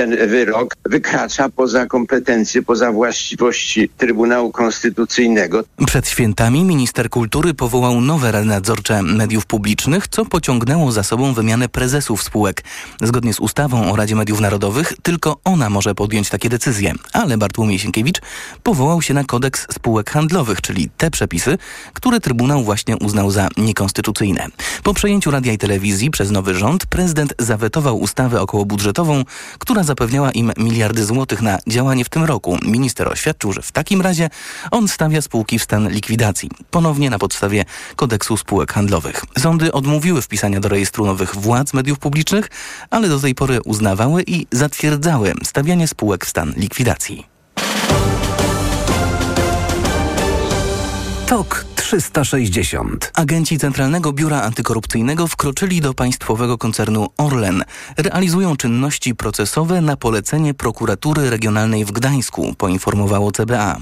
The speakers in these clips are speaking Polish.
ten wyrok wykracza poza kompetencje, poza właściwości Trybunału Konstytucyjnego. Przed świętami minister kultury powołał nowe rady nadzorcze mediów publicznych, co pociągnęło za sobą wymianę prezesów spółek. Zgodnie z ustawą o Radzie Mediów Narodowych tylko ona może podjąć takie decyzje, ale Bartłomiej Sienkiewicz powołał się na kodeks spółek handlowych, czyli te przepisy, które Trybunał właśnie uznał za niekonstytucyjne. Po przejęciu radia i telewizji przez nowy rząd prezydent zawetował ustawę okołobudżetową, która zapewniała im miliardy złotych na działanie w tym roku. Minister oświadczył, że w takim razie on stawia spółki w stan likwidacji, ponownie na podstawie kodeksu spółek handlowych. Sądy odmówiły wpisania do rejestru nowych władz mediów publicznych, ale do tej pory uznawały i zatwierdzały stawianie spółek w stan likwidacji. TOK 360. Agenci Centralnego Biura Antykorupcyjnego wkroczyli do państwowego koncernu Orlen. Realizują czynności procesowe na polecenie prokuratury regionalnej w Gdańsku, poinformowało CBA.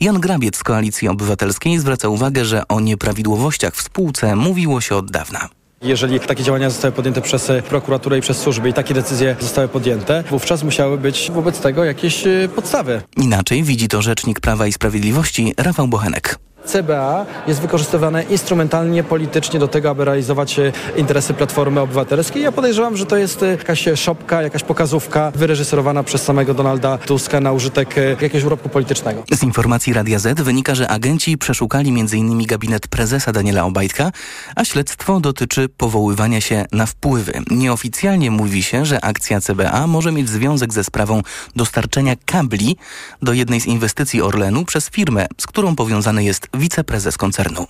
Jan Grabiec z Koalicji Obywatelskiej zwraca uwagę, że o nieprawidłowościach w spółce mówiło się od dawna. Jeżeli takie działania zostały podjęte przez prokuraturę i przez służby i takie decyzje zostały podjęte, wówczas musiały być wobec tego jakieś e, podstawy. Inaczej widzi to rzecznik Prawa i Sprawiedliwości Rafał Bochenek. CBA jest wykorzystywane instrumentalnie, politycznie do tego, aby realizować e, interesy Platformy Obywatelskiej. Ja podejrzewam, że to jest e, jakaś szopka, jakaś pokazówka wyreżyserowana przez samego Donalda Tuska na użytek e, jakiegoś urobku politycznego. Z informacji Radia Z wynika, że agenci przeszukali m.in. gabinet prezesa Daniela Obajtka, a śledztwo dotyczy powoływania się na wpływy. Nieoficjalnie mówi się, że akcja CBA może mieć związek ze sprawą dostarczenia kabli do jednej z inwestycji Orlenu przez firmę, z którą powiązany jest wiceprezes koncernu.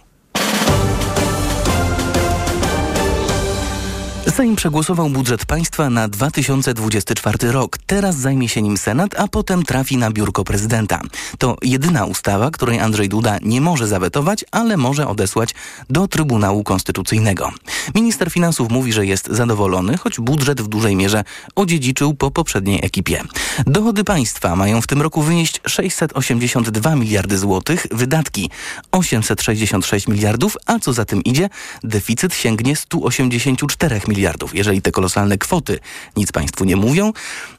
Sejm przegłosował budżet państwa na 2024 rok. Teraz zajmie się nim Senat, a potem trafi na biurko prezydenta. To jedyna ustawa, której Andrzej Duda nie może zawetować, ale może odesłać do Trybunału Konstytucyjnego. Minister finansów mówi, że jest zadowolony, choć budżet w dużej mierze odziedziczył po poprzedniej ekipie. Dochody państwa mają w tym roku wynieść 682 miliardy złotych, wydatki 866 miliardów, a co za tym idzie, deficyt sięgnie 184 miliardów miliardów. Jeżeli te kolosalne kwoty nic Państwu nie mówią,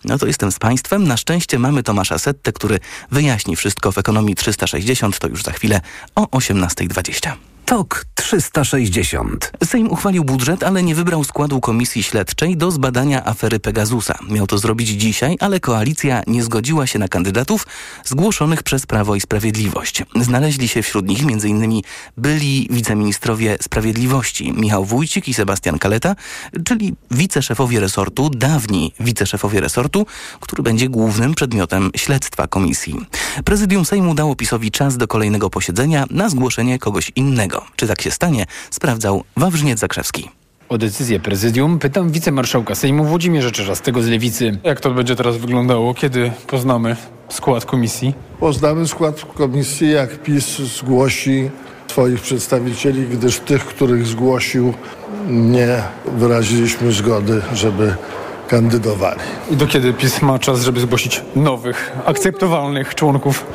no to jestem z Państwem. Na szczęście mamy Tomasza Settę, który wyjaśni wszystko w ekonomii 360. To już za chwilę o 18.20. TOK 360. Sejm uchwalił budżet, ale nie wybrał składu komisji śledczej do zbadania afery Pegasusa. Miał to zrobić dzisiaj, ale koalicja nie zgodziła się na kandydatów zgłoszonych przez Prawo i Sprawiedliwość. Znaleźli się wśród nich m.in. byli wiceministrowie sprawiedliwości Michał Wójcik i Sebastian Kaleta, czyli wiceszefowie resortu, dawni wiceszefowie resortu, który będzie głównym przedmiotem śledztwa komisji. Prezydium Sejmu dało PiSowi czas do kolejnego posiedzenia na zgłoszenie kogoś innego. Czy tak się stanie, sprawdzał Wawrzyniec Zakrzewski. O decyzję prezydium pytam wicemarszałka Sejmu Włodzimierza Czerzastego z Lewicy. Jak to będzie teraz wyglądało? Kiedy poznamy skład komisji? Poznamy skład komisji, jak PiS zgłosi swoich przedstawicieli, gdyż tych, których zgłosił, nie wyraziliśmy zgody, żeby kandydowali. I do kiedy PiS ma czas, żeby zgłosić nowych, akceptowalnych członków?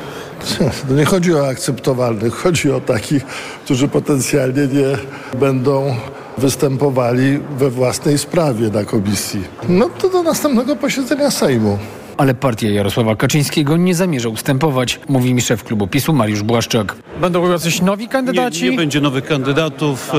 To nie chodzi o akceptowalnych, chodzi o takich, którzy potencjalnie nie będą występowali we własnej sprawie na komisji. No to do następnego posiedzenia Sejmu. Ale partia Jarosława Kaczyńskiego nie zamierza ustępować, mówi mi szef klubu PiSu Mariusz Błaszczak. Będą jacyś nowi kandydaci? Nie, nie będzie nowych kandydatów.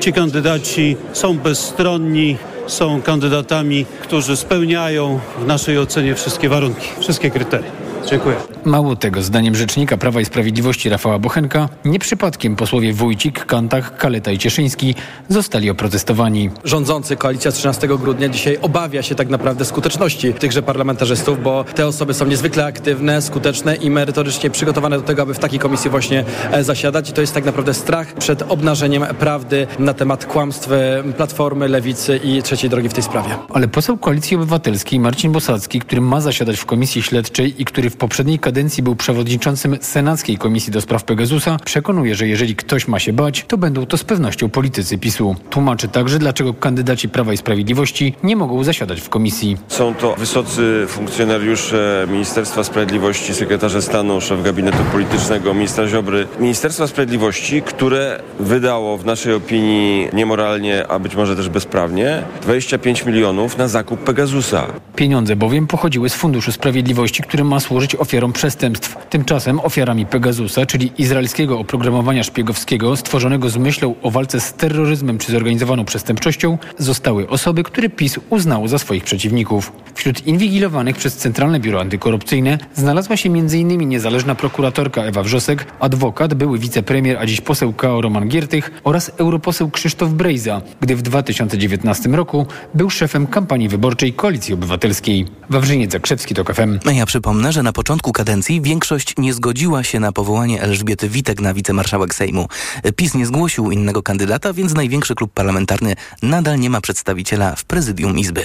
Ci kandydaci są bezstronni, są kandydatami, którzy spełniają w naszej ocenie wszystkie warunki, wszystkie kryteria. Dziękuję. Mało tego, zdaniem rzecznika Prawa i Sprawiedliwości Rafała Bochenka, nie przypadkiem posłowie Wójcik, Kantak, Kaleta i Cieszyński zostali oprotestowani. Rządzący koalicja 13 grudnia dzisiaj obawia się tak naprawdę skuteczności tychże parlamentarzystów, bo te osoby są niezwykle aktywne, skuteczne i merytorycznie przygotowane do tego, aby w takiej komisji właśnie e, zasiadać. I to jest tak naprawdę strach przed obnażeniem prawdy na temat kłamstw e, Platformy, Lewicy i Trzeciej Drogi w tej sprawie. Ale poseł Koalicji Obywatelskiej Marcin Bosacki, który ma zasiadać w komisji śledczej i który w poprzedniej kadencji był przewodniczącym Senackiej Komisji do Spraw Pegasusa, przekonuje, że jeżeli ktoś ma się bać, to będą to z pewnością politycy PiSu. Tłumaczy także, dlaczego kandydaci Prawa i Sprawiedliwości nie mogą zasiadać w komisji. Są to wysocy funkcjonariusze Ministerstwa Sprawiedliwości, sekretarze stanu, szef gabinetu politycznego, ministra Ziobry. Ministerstwa Sprawiedliwości, które wydało w naszej opinii niemoralnie, a być może też bezprawnie, 25 milionów na zakup Pegasusa. Pieniądze bowiem pochodziły z Funduszu Sprawiedliwości, który ma służyć ofiarom przestępstw. Tymczasem ofiarami Pegasusa, czyli izraelskiego oprogramowania szpiegowskiego stworzonego z myślą o walce z terroryzmem czy zorganizowaną przestępczością, zostały osoby, które PiS uznało za swoich przeciwników. Wśród inwigilowanych przez Centralne Biuro Antykorupcyjne znalazła się m.in. niezależna prokuratorka Ewa Wrzosek, adwokat, były wicepremier, a dziś poseł KO Roman Giertych oraz europoseł Krzysztof Brejza, gdy w 2019 roku był szefem kampanii wyborczej Koalicji Obywatelskiej. Wawrzyniec Zakrzewski to FM. Ja przypomnę, że na początku kadencji większość nie zgodziła się na powołanie Elżbiety Witek na wicemarszałek Sejmu. PiS nie zgłosił innego kandydata, więc największy klub parlamentarny nadal nie ma przedstawiciela w prezydium Izby.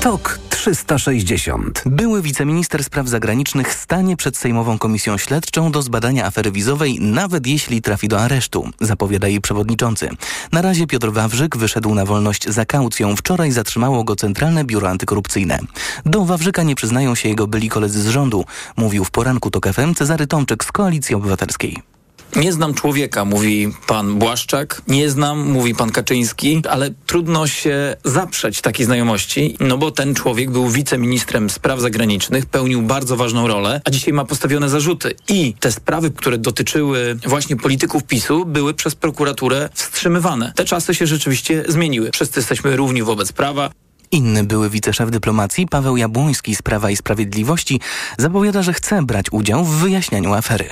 TOK 360. Były wiceminister spraw zagranicznych stanie przed Sejmową Komisją Śledczą do zbadania afery wizowej, nawet jeśli trafi do aresztu, zapowiada jej przewodniczący. Na razie Piotr Wawrzyk wyszedł na wolność za kaucją. Wczoraj zatrzymało go Centralne Biuro Antykorupcyjne. Do Wawrzyka nie przyznają się jego byli koledzy z rządu, mówił w poranku TOK FM Cezary Tomczyk z Koalicji Obywatelskiej. Nie znam człowieka, mówi pan Błaszczak, nie znam, mówi pan Kaczyński, ale trudno się zaprzeć takiej znajomości, no bo ten człowiek był wiceministrem spraw zagranicznych, pełnił bardzo ważną rolę, a dzisiaj ma postawione zarzuty. I te sprawy, które dotyczyły właśnie polityków PiSu, były przez prokuraturę wstrzymywane. Te czasy się rzeczywiście zmieniły. Wszyscy jesteśmy równi wobec prawa. Inny były wiceszef dyplomacji Paweł Jabłoński z Prawa i Sprawiedliwości zapowiada, że chce brać udział w wyjaśnianiu afery.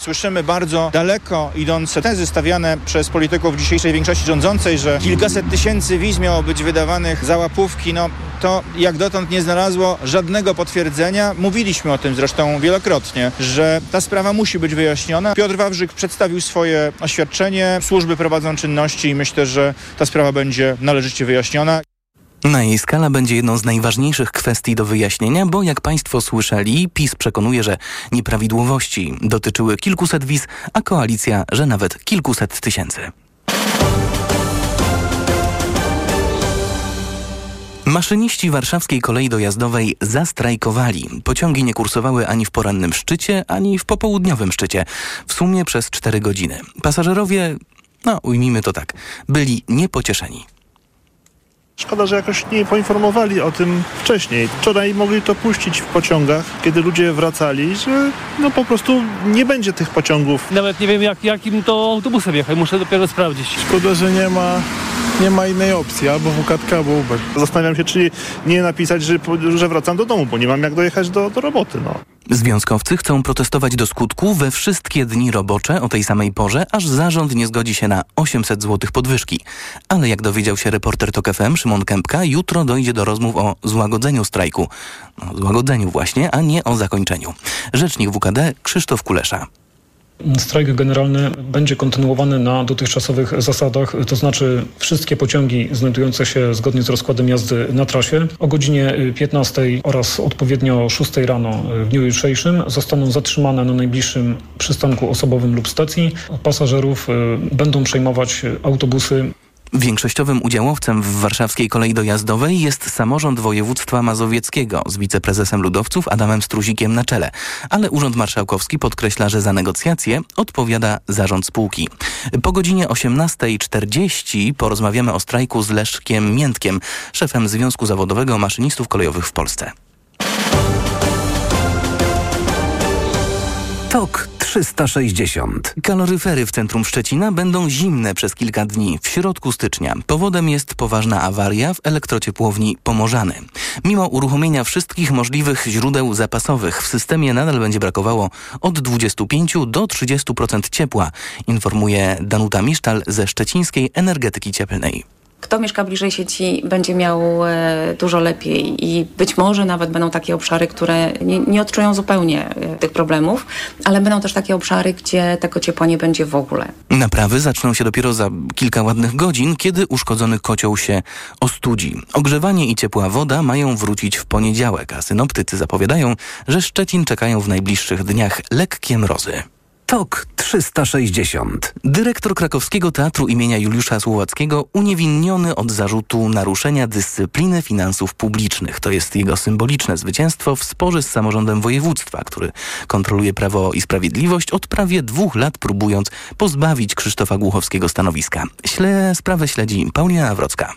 Słyszymy bardzo daleko idące tezy stawiane przez polityków dzisiejszej większości rządzącej, że kilkaset tysięcy wiz miało być wydawanych za łapówki. No to jak dotąd nie znalazło żadnego potwierdzenia. Mówiliśmy o tym zresztą wielokrotnie, że ta sprawa musi być wyjaśniona. Piotr Wawrzyk przedstawił swoje oświadczenie, służby prowadzą czynności i myślę, że ta sprawa będzie należycie wyjaśniona. Na jej skala będzie jedną z najważniejszych kwestii do wyjaśnienia, bo jak Państwo słyszeli, PiS przekonuje, że nieprawidłowości dotyczyły kilkuset wiz, a koalicja, że nawet kilkuset tysięcy. Maszyniści warszawskiej kolei dojazdowej zastrajkowali. Pociągi nie kursowały ani w porannym szczycie, ani w popołudniowym szczycie. W sumie przez 4 godziny. Pasażerowie, no ujmijmy to tak, byli niepocieszeni. Szkoda, że jakoś nie poinformowali o tym wcześniej. Wczoraj mogli to puścić w pociągach, kiedy ludzie wracali, że no po prostu nie będzie tych pociągów. Nawet nie wiem jak, jakim to autobusem jechać, muszę dopiero sprawdzić. Szkoda, że nie ma nie ma innej opcji, albo WKTK, albo Uber. Zastanawiam się, czy nie napisać, że, że wracam do domu, bo nie mam jak dojechać do, do roboty. No. Związkowcy chcą protestować do skutku we wszystkie dni robocze o tej samej porze, aż zarząd nie zgodzi się na 800 zł podwyżki. Ale jak dowiedział się reporter TOK FM Szymon Kępka, jutro dojdzie do rozmów o złagodzeniu strajku. No, złagodzeniu właśnie, a nie o zakończeniu. Rzecznik WKD Krzysztof Kulesza. Strajk generalny będzie kontynuowany na dotychczasowych zasadach, to znaczy wszystkie pociągi znajdujące się zgodnie z rozkładem jazdy na trasie o godzinie 15 oraz odpowiednio 6 rano w dniu jutrzejszym zostaną zatrzymane na najbliższym przystanku osobowym lub stacji. Pasażerów y, będą przejmować autobusy Większościowym udziałowcem w warszawskiej kolei dojazdowej jest samorząd województwa mazowieckiego z wiceprezesem ludowców Adamem Struzikiem na czele. Ale Urząd Marszałkowski podkreśla, że za negocjacje odpowiada zarząd spółki. Po godzinie 18.40 porozmawiamy o strajku z Leszkiem Miętkiem, szefem Związku Zawodowego Maszynistów Kolejowych w Polsce. TOK 360. Kaloryfery w centrum Szczecina będą zimne przez kilka dni, w środku stycznia. Powodem jest poważna awaria w elektrociepłowni Pomorzany. Mimo uruchomienia wszystkich możliwych źródeł zapasowych w systemie nadal będzie brakowało od 25 do 30% ciepła, informuje Danuta Misztal ze Szczecińskiej Energetyki Cieplnej. Kto mieszka bliżej sieci będzie miał e, dużo lepiej i być może nawet będą takie obszary, które nie, nie odczują zupełnie e, tych problemów, ale będą też takie obszary, gdzie tego ciepła nie będzie w ogóle. Naprawy zaczną się dopiero za kilka ładnych godzin, kiedy uszkodzony kocioł się ostudzi. Ogrzewanie i ciepła woda mają wrócić w poniedziałek, a synoptycy zapowiadają, że Szczecin czekają w najbliższych dniach lekkie mrozy. TOK 360. Dyrektor krakowskiego teatru imienia Juliusza Słowackiego uniewinniony od zarzutu naruszenia dyscypliny finansów publicznych. To jest jego symboliczne zwycięstwo w sporze z samorządem województwa, który kontroluje Prawo i Sprawiedliwość od prawie dwóch lat próbując pozbawić Krzysztofa Głuchowskiego stanowiska. Śle, sprawę śledzi Paulina Nawrocka.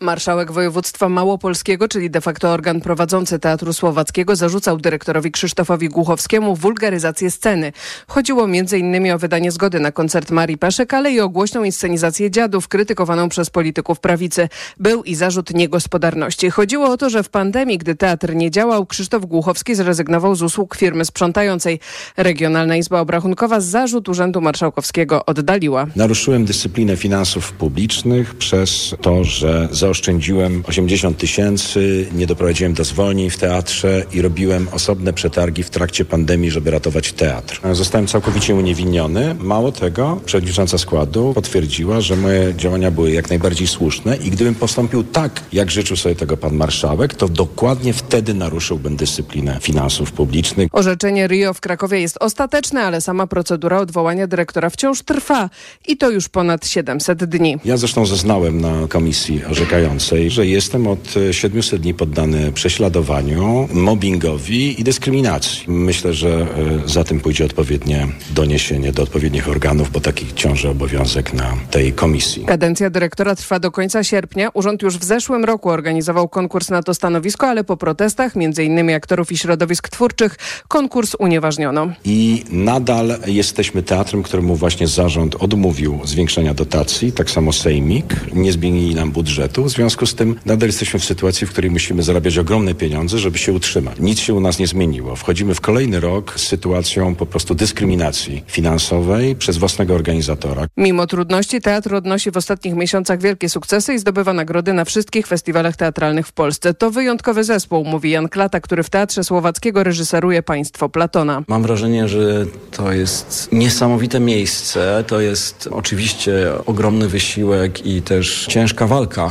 Marszałek województwa małopolskiego, czyli de facto organ prowadzący Teatru Słowackiego, zarzucał dyrektorowi Krzysztofowi Głuchowskiemu wulgaryzację sceny. Chodziło m.in. o wydanie zgody na koncert Marii Peszek, ale i o głośną inscenizację dziadów, krytykowaną przez polityków prawicy. Był i zarzut niegospodarności. Chodziło o to, że w pandemii, gdy teatr nie działał, Krzysztof Głuchowski zrezygnował z usług firmy sprzątającej. Regionalna Izba Obrachunkowa zarzut Urzędu Marszałkowskiego oddaliła. Naruszyłem dyscyplinę finansów publicznych przez to, że zaoszczędziłem 80 tysięcy, nie doprowadziłem do zwolnień w teatrze i robiłem osobne przetargi w trakcie pandemii, żeby ratować teatr. Zostałem całkowicie uniewinniony. Mało tego, przewodnicząca składu potwierdziła, że moje działania były jak najbardziej słuszne i gdybym postąpił tak, jak życzył sobie tego pan marszałek, to dokładnie wtedy naruszyłbym dyscyplinę finansów publicznych. Orzeczenie Rio w Krakowie jest ostateczne, ale sama procedura odwołania dyrektora wciąż trwa i to już ponad 700 dni. Ja zresztą zeznałem na komisji orzekającej, że jestem od 700 dni poddany prześladowaniu, mobbingowi i dyskryminacji. Myślę, że e, za tym pójdzie odpowiednie doniesienie do odpowiednich organów, bo taki ciąży obowiązek na tej komisji. Kadencja dyrektora trwa do końca sierpnia. Urząd już w zeszłym roku organizował konkurs na to stanowisko, ale po protestach, m.in. aktorów i środowisk twórczych, konkurs unieważniono. I nadal jesteśmy teatrem, któremu właśnie zarząd odmówił zwiększenia dotacji, tak samo Sejmik, nie zmienili nam budżetu. W związku z tym nadal jesteśmy w sytuacji, w której musimy zarabiać ogromne pieniądze, żeby się utrzymać. Nic się u nas nie zmieniło. Wchodzimy w kolejny rok z sytuacją po prostu dyskryminacji finansowej przez własnego organizatora. Mimo trudności teatr odnosi w ostatnich miesiącach wielkie sukcesy i zdobywa nagrody na wszystkich festiwalach teatralnych w Polsce. To wyjątkowy zespół, mówi Jan Klata, który w Teatrze Słowackiego reżyseruje Państwo Platona. Mam wrażenie, że to jest niesamowite miejsce. To jest oczywiście ogromny wysiłek i też ciężka walka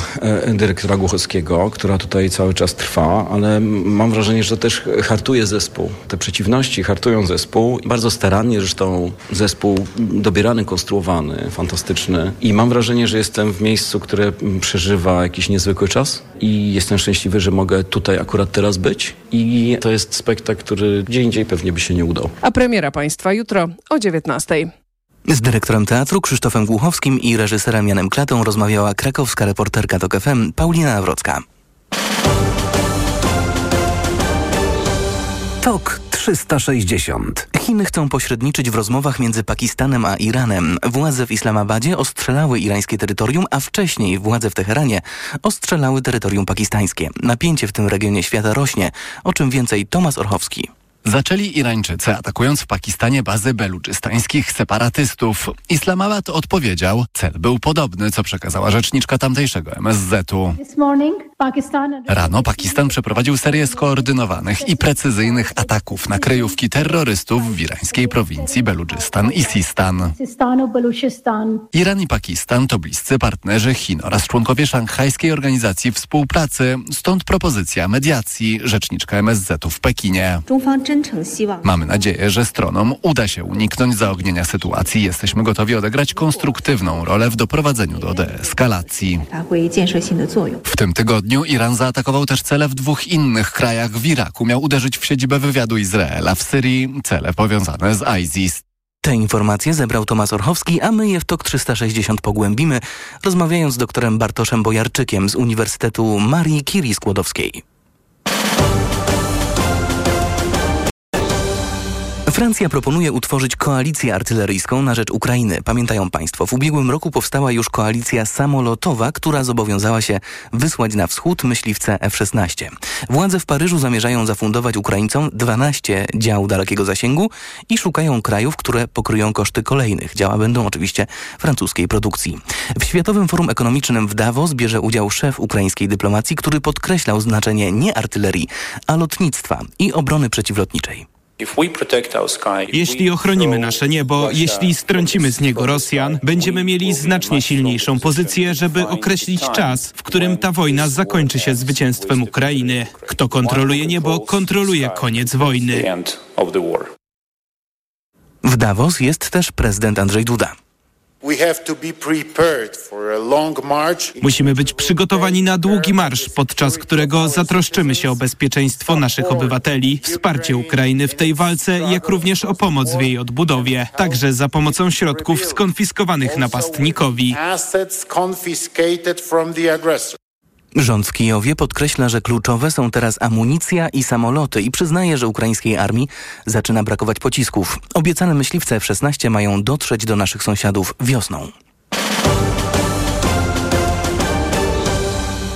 dyrektora Głuchowskiego, która tutaj cały czas trwa, ale mam wrażenie, że też hartuje zespół. Te przeciwności hartują zespół. Bardzo starannie zresztą zespół dobierany, konstruowany, fantastyczny. I mam wrażenie, że jestem w miejscu, które przeżywa jakiś niezwykły czas i jestem szczęśliwy, że mogę tutaj akurat teraz być. I to jest spektakl, który gdzie indziej pewnie by się nie udał. A premiera państwa jutro o 19. Z dyrektorem teatru Krzysztofem Głuchowskim i reżyserem Janem Klatą rozmawiała krakowska reporterka TOK FM Paulina Nawrocka. TOK 360. Chiny chcą pośredniczyć w rozmowach między Pakistanem a Iranem. Władze w Islamabadzie ostrzelały irańskie terytorium, a wcześniej władze w Teheranie ostrzelały terytorium pakistańskie. Napięcie w tym regionie świata rośnie, o czym więcej Tomasz Orchowski. Zaczęli Irańczycy atakując w Pakistanie bazy beluczystańskich separatystów. Islamabad odpowiedział, cel był podobny, co przekazała rzeczniczka tamtejszego MSZ-u. Rano Pakistan przeprowadził serię skoordynowanych i precyzyjnych ataków na kryjówki terrorystów w irańskiej prowincji Beludżystan i Sistan. Iran i Pakistan to bliscy partnerzy Chin oraz członkowie Szanghajskiej Organizacji Współpracy, stąd propozycja mediacji, rzeczniczka MSZ-u w Pekinie. Mamy nadzieję, że stronom uda się uniknąć zaognienia sytuacji. Jesteśmy gotowi odegrać konstruktywną rolę w doprowadzeniu do deeskalacji. W tym tygodniu Iran zaatakował też cele w dwóch innych krajach. W Iraku miał uderzyć w siedzibę wywiadu Izraela, w Syrii cele powiązane z ISIS. Te informacje zebrał Tomasz Orchowski, a my je w TOK 360 pogłębimy, rozmawiając z doktorem Bartoszem Bojarczykiem z Uniwersytetu Marii Curie Skłodowskiej. Francja proponuje utworzyć koalicję artyleryjską na rzecz Ukrainy. Pamiętają Państwo, w ubiegłym roku powstała już koalicja samolotowa, która zobowiązała się wysłać na wschód myśliwce F-16. Władze w Paryżu zamierzają zafundować Ukraińcom 12 dział dalekiego zasięgu i szukają krajów, które pokryją koszty kolejnych. Działa będą oczywiście francuskiej produkcji. W Światowym Forum Ekonomicznym w Davos bierze udział szef ukraińskiej dyplomacji, który podkreślał znaczenie nie artylerii, a lotnictwa i obrony przeciwlotniczej. Jeśli ochronimy nasze niebo, jeśli strącimy z niego Rosjan, będziemy mieli znacznie silniejszą pozycję, żeby określić czas, w którym ta wojna zakończy się zwycięstwem Ukrainy. Kto kontroluje niebo, kontroluje koniec wojny. W Davos jest też prezydent Andrzej Duda. Musimy być przygotowani na długi marsz, podczas którego zatroszczymy się o bezpieczeństwo naszych obywateli, wsparcie Ukrainy w tej walce, jak również o pomoc w jej odbudowie, także za pomocą środków skonfiskowanych napastnikowi. Rząd w Kijowie podkreśla, że kluczowe są teraz amunicja i samoloty i przyznaje, że ukraińskiej armii zaczyna brakować pocisków. Obiecane myśliwce F-16 mają dotrzeć do naszych sąsiadów wiosną.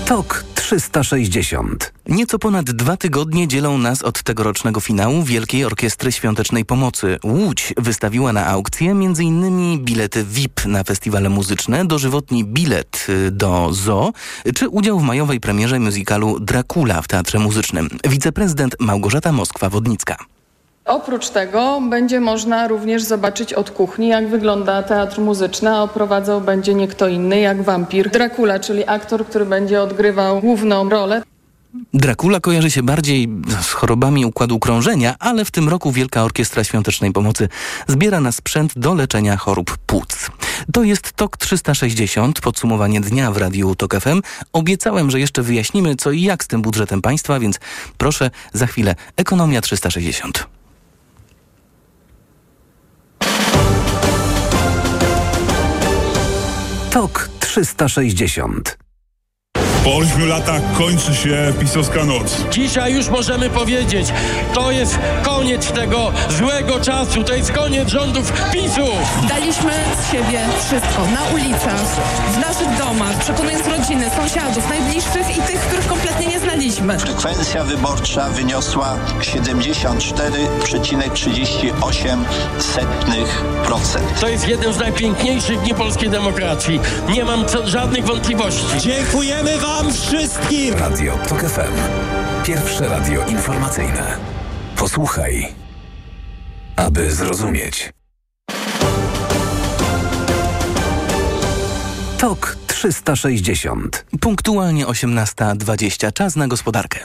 TOK 360. Nieco ponad dwa tygodnie dzielą nas od tegorocznego finału Wielkiej Orkiestry Świątecznej Pomocy. Łódź wystawiła na aukcję m.in. bilety VIP na festiwale muzyczne, dożywotni bilet y, do ZO, czy udział w majowej premierze musicalu Dracula w Teatrze Muzycznym. Wiceprezydent Małgorzata Moskwa-Wodnicka. Oprócz tego będzie można również zobaczyć od kuchni, jak wygląda teatr muzyczny, a oprowadzał będzie nie kto inny jak wampir Dracula, czyli aktor, który będzie odgrywał główną rolę. Dracula kojarzy się bardziej z chorobami układu krążenia, ale w tym roku Wielka Orkiestra Świątecznej Pomocy zbiera na sprzęt do leczenia chorób płuc. To jest TOK 360, podsumowanie dnia w Radiu TOK FM. Obiecałem, że jeszcze wyjaśnimy co i jak z tym budżetem państwa, więc proszę za chwilę Ekonomia 360. TOK 360. Po ośmiu latach kończy się pisowska noc. Dzisiaj już możemy powiedzieć, to jest koniec tego złego czasu, to jest koniec rządów PiSu. Daliśmy z siebie wszystko na ulicach, w naszych domach, przekonując rodziny, sąsiadów, najbliższych i tych, których kompletnie nie znaliśmy. Frekwencja wyborcza wyniosła 74,38%. To jest jeden z najpiękniejszych dni polskiej demokracji. Nie mam co, żadnych wątpliwości. Dziękujemy Wam wszystkim! Radio TOK FM. Pierwsze radio informacyjne. Posłuchaj, aby zrozumieć. TOK 360. Punktualnie 18.20. Czas na gospodarkę.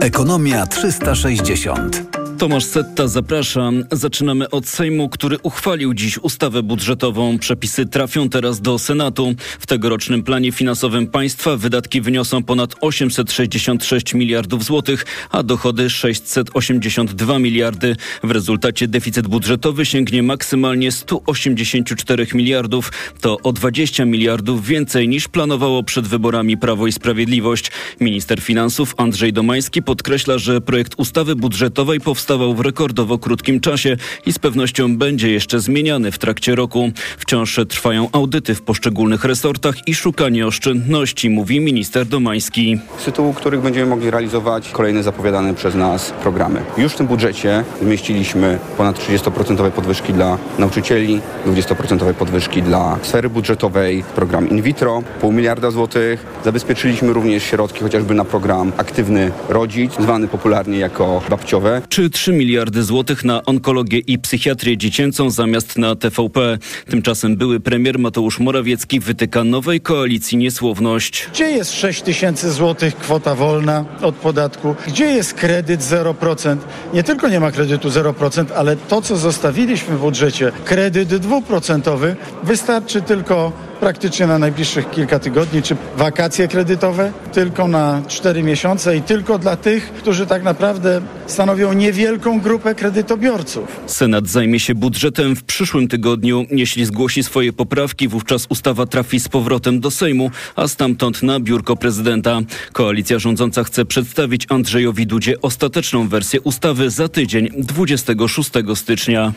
Ekonomia 360. Tomasz Setta, zapraszam. Zaczynamy od Sejmu, który uchwalił dziś ustawę budżetową. Przepisy trafią teraz do Senatu. W tegorocznym planie finansowym państwa wydatki wyniosą ponad 866 miliardów złotych, a dochody 682 miliardy. W rezultacie deficyt budżetowy sięgnie maksymalnie 184 miliardów. To o 20 miliardów więcej niż planowało przed wyborami Prawo i Sprawiedliwość. Minister finansów Andrzej Domański podkreśla, że projekt ustawy budżetowej powstał powstawał w rekordowo krótkim czasie i z pewnością będzie jeszcze zmieniany w trakcie roku. Wciąż trwają audyty w poszczególnych resortach i szukanie oszczędności, mówi minister Domański. Z tytułu których będziemy mogli realizować kolejne zapowiadane przez nas programy. Już w tym budżecie zmieściliśmy ponad 30% podwyżki dla nauczycieli, 20% podwyżki dla sfery budżetowej, program in vitro, pół miliarda złotych. Zabezpieczyliśmy również środki chociażby na program Aktywny Rodzic, zwany popularnie jako babciowe. Czy 3 miliardy złotych na onkologię i psychiatrię dziecięcą zamiast na TVP. Tymczasem były premier Mateusz Morawiecki wytyka nowej koalicji niesłowność. Gdzie jest 6 tysięcy złotych kwota wolna od podatku? Gdzie jest kredyt 0%? Nie tylko nie ma kredytu 0%, ale to, co zostawiliśmy w budżecie, kredyt dwuprocentowy, wystarczy tylko praktycznie na najbliższych kilka tygodni, czy wakacje kredytowe tylko na 4 miesiące i tylko dla tych, którzy tak naprawdę stanowią niewielką grupę kredytobiorców. Senat zajmie się budżetem w przyszłym tygodniu. Jeśli zgłosi swoje poprawki, wówczas ustawa trafi z powrotem do Sejmu, a stamtąd na biurko prezydenta. Koalicja rządząca chce przedstawić Andrzejowi Dudzie ostateczną wersję ustawy za tydzień, 26 stycznia.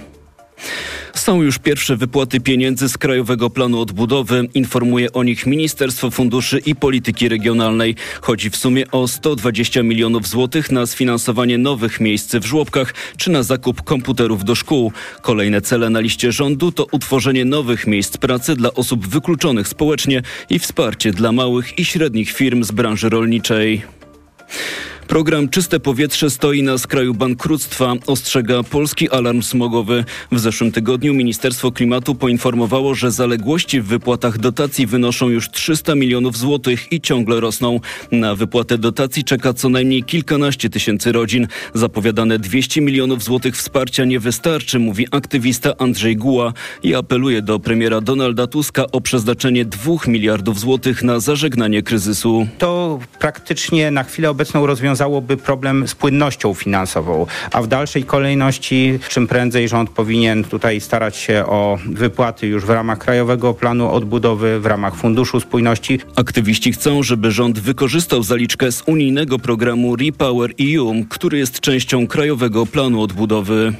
Są już pierwsze wypłaty pieniędzy z Krajowego Planu Odbudowy. Informuje o nich Ministerstwo Funduszy i Polityki Regionalnej. Chodzi w sumie o 120 milionów złotych na sfinansowanie nowych miejsc w żłobkach czy na zakup komputerów do szkół. Kolejne cele na liście rządu to utworzenie nowych miejsc pracy dla osób wykluczonych społecznie i wsparcie dla małych i średnich firm z branży rolniczej. Program Czyste Powietrze stoi na skraju bankructwa, ostrzega polski alarm smogowy. W zeszłym tygodniu Ministerstwo Klimatu poinformowało, że zaległości w wypłatach dotacji wynoszą już 300 milionów złotych i ciągle rosną. Na wypłatę dotacji czeka co najmniej kilkanaście tysięcy rodzin. Zapowiadane 200 milionów złotych wsparcia nie wystarczy, mówi aktywista Andrzej Guła i apeluje do premiera Donalda Tuska o przeznaczenie 2 miliardów złotych na zażegnanie kryzysu. To praktycznie na chwilę obecną rozwiązanie rozwiązałoby problem z płynnością finansową, a w dalszej kolejności czym prędzej rząd powinien tutaj starać się o wypłaty już w ramach Krajowego Planu Odbudowy, w ramach Funduszu Spójności. Aktywiści chcą, żeby rząd wykorzystał zaliczkę z unijnego programu Repower EU, który jest częścią Krajowego Planu Odbudowy.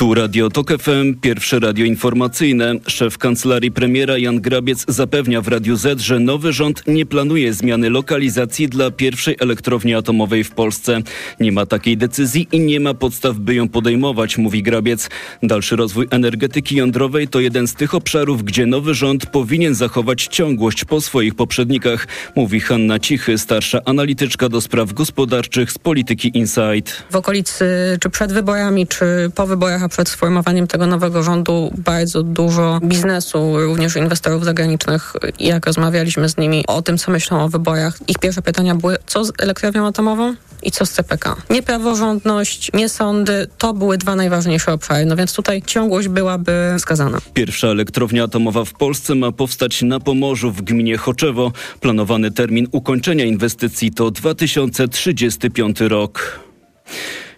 Tu Radio Tok FM, pierwsze radio informacyjne. Szef kancelarii premiera Jan Grabiec zapewnia w Radiu Z, że nowy rząd nie planuje zmiany lokalizacji dla pierwszej elektrowni atomowej w Polsce. Nie ma takiej decyzji i nie ma podstaw, by ją podejmować, mówi Grabiec. Dalszy rozwój energetyki jądrowej to jeden z tych obszarów, gdzie nowy rząd powinien zachować ciągłość po swoich poprzednikach, mówi Hanna Cichy, starsza analityczka do spraw gospodarczych z Polityki Insight. W okolicy, czy przed wyborami, czy po wyborach przed sformowaniem tego nowego rządu bardzo dużo biznesu, również inwestorów zagranicznych. Jak rozmawialiśmy z nimi o tym, co myślą o wyborach, ich pierwsze pytania były, co z elektrownią atomową? i co z CPK. Nie praworządność, nie sądy, to były dwa najważniejsze obszary. No więc tutaj ciągłość byłaby wskazana. Pierwsza elektrownia atomowa w Polsce ma powstać na Pomorzu w gminie Choczewo. Planowany termin ukończenia inwestycji to 2035 rok.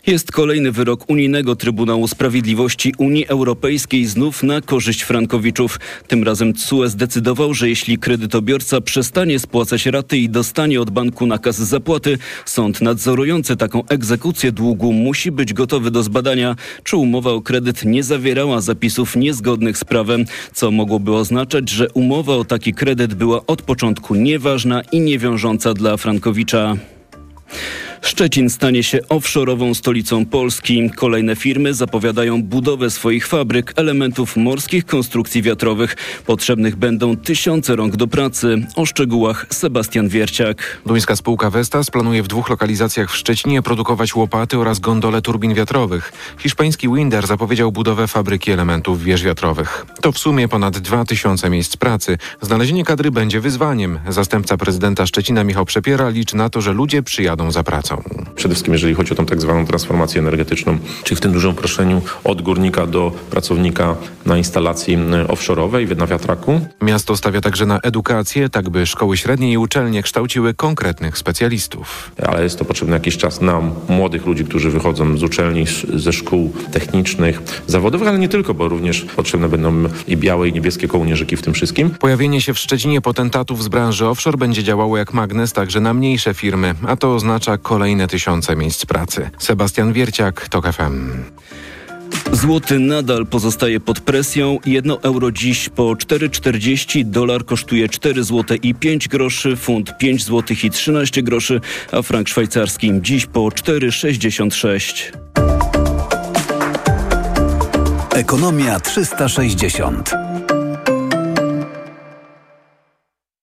Jest kolejny wyrok Unijnego Trybunału Sprawiedliwości Unii Europejskiej znów na korzyść frankowiczów. Tym razem TSUE zdecydował, że jeśli kredytobiorca przestanie spłacać raty i dostanie od banku nakaz zapłaty, sąd nadzorujący taką egzekucję długu musi być gotowy do zbadania, czy umowa o kredyt nie zawierała zapisów niezgodnych z prawem, co mogłoby oznaczać, że umowa o taki kredyt była od początku nieważna i niewiążąca dla Frankowicza. Szczecin stanie się offshore'ową stolicą Polski. Kolejne firmy zapowiadają budowę swoich fabryk, elementów morskich konstrukcji wiatrowych. Potrzebnych będą tysiące rąk do pracy. O szczegółach Sebastian Wierciak. Duńska spółka Vestas planuje w dwóch lokalizacjach w Szczecinie produkować łopaty oraz gondole turbin wiatrowych. Hiszpański Winder zapowiedział budowę fabryki elementów wież wiatrowych. To w sumie ponad 2000 miejsc pracy. Znalezienie kadry będzie wyzwaniem. Zastępca prezydenta Szczecina Michał Przepiera liczy na to, że ludzie przyjadą za pracą. Przede wszystkim jeżeli chodzi o tą tak zwaną transformację energetyczną, czyli w tym dużym uproszczeniu od górnika do pracownika na instalacji offshore'owej na wiatraku. Miasto stawia także na edukację, tak by szkoły średnie i uczelnie kształciły konkretnych specjalistów. Ale jest to potrzebny jakiś czas na młodych ludzi, którzy wychodzą z uczelni, ze szkół technicznych, zawodowych, ale nie tylko, bo również potrzebne będą i białe i niebieskie kołnierzyki w tym wszystkim. Pojawienie się w Szczecinie potentatów z branży offshore będzie działało jak magnes także na mniejsze firmy, a to oznacza kolejne tysiące miejsc pracy. Sebastian Wierciak, TOK FM. Złoty nadal pozostaje pod presją. Jedno euro dziś po 4,40, dolar kosztuje 4 zł i 5 groszy, funt 5 zł i 13 groszy, a frank szwajcarski dziś po 4,66. Ekonomia 360.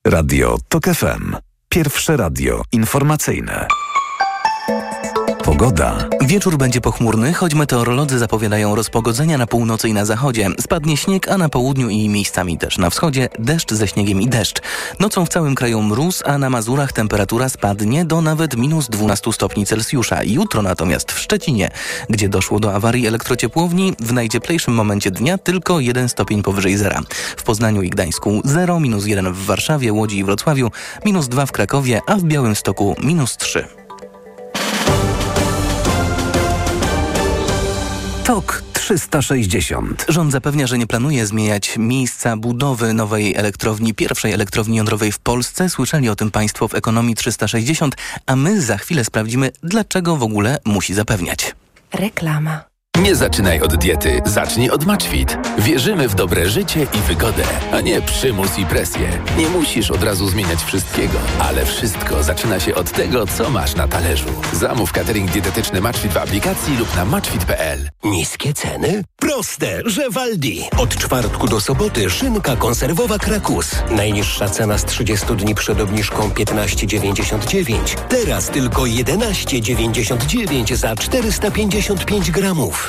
Radio TOK FM. Pierwsze radio informacyjne. Pogoda. Wieczór będzie pochmurny, choć meteorolodzy zapowiadają rozpogodzenia na północy i na zachodzie. Spadnie śnieg, a na południu i miejscami też na wschodzie deszcz ze śniegiem i deszcz. Nocą w całym kraju mróz, a na Mazurach temperatura spadnie do nawet minus 12 stopni Celsjusza. Jutro natomiast w Szczecinie, gdzie doszło do awarii elektrociepłowni, w najcieplejszym momencie dnia tylko 1 stopień powyżej zera. W Poznaniu i Gdańsku 0, minus 1 w Warszawie, Łodzi i Wrocławiu, minus 2 w Krakowie, a w Białymstoku minus 3. TOK 360. Rząd zapewnia, że nie planuje zmieniać miejsca budowy nowej elektrowni, pierwszej elektrowni jądrowej w Polsce. Słyszeli o tym Państwo w Ekonomii 360, a my za chwilę sprawdzimy, dlaczego w ogóle musi zapewniać. Reklama. Nie zaczynaj od diety, zacznij od Matchfit. Wierzymy w dobre życie i wygodę, a nie przymus i presję. Nie musisz od razu zmieniać wszystkiego, ale wszystko zaczyna się od tego, co masz na talerzu. Zamów catering dietetyczny Matchfit w aplikacji lub na matchfit.pl. Niskie ceny? Proste, że Waldi. Od czwartku do soboty szynka konserwowa Krakus. Najniższa cena z 30 dni przed obniżką 15,99. Teraz tylko 11,99 za 455 gramów.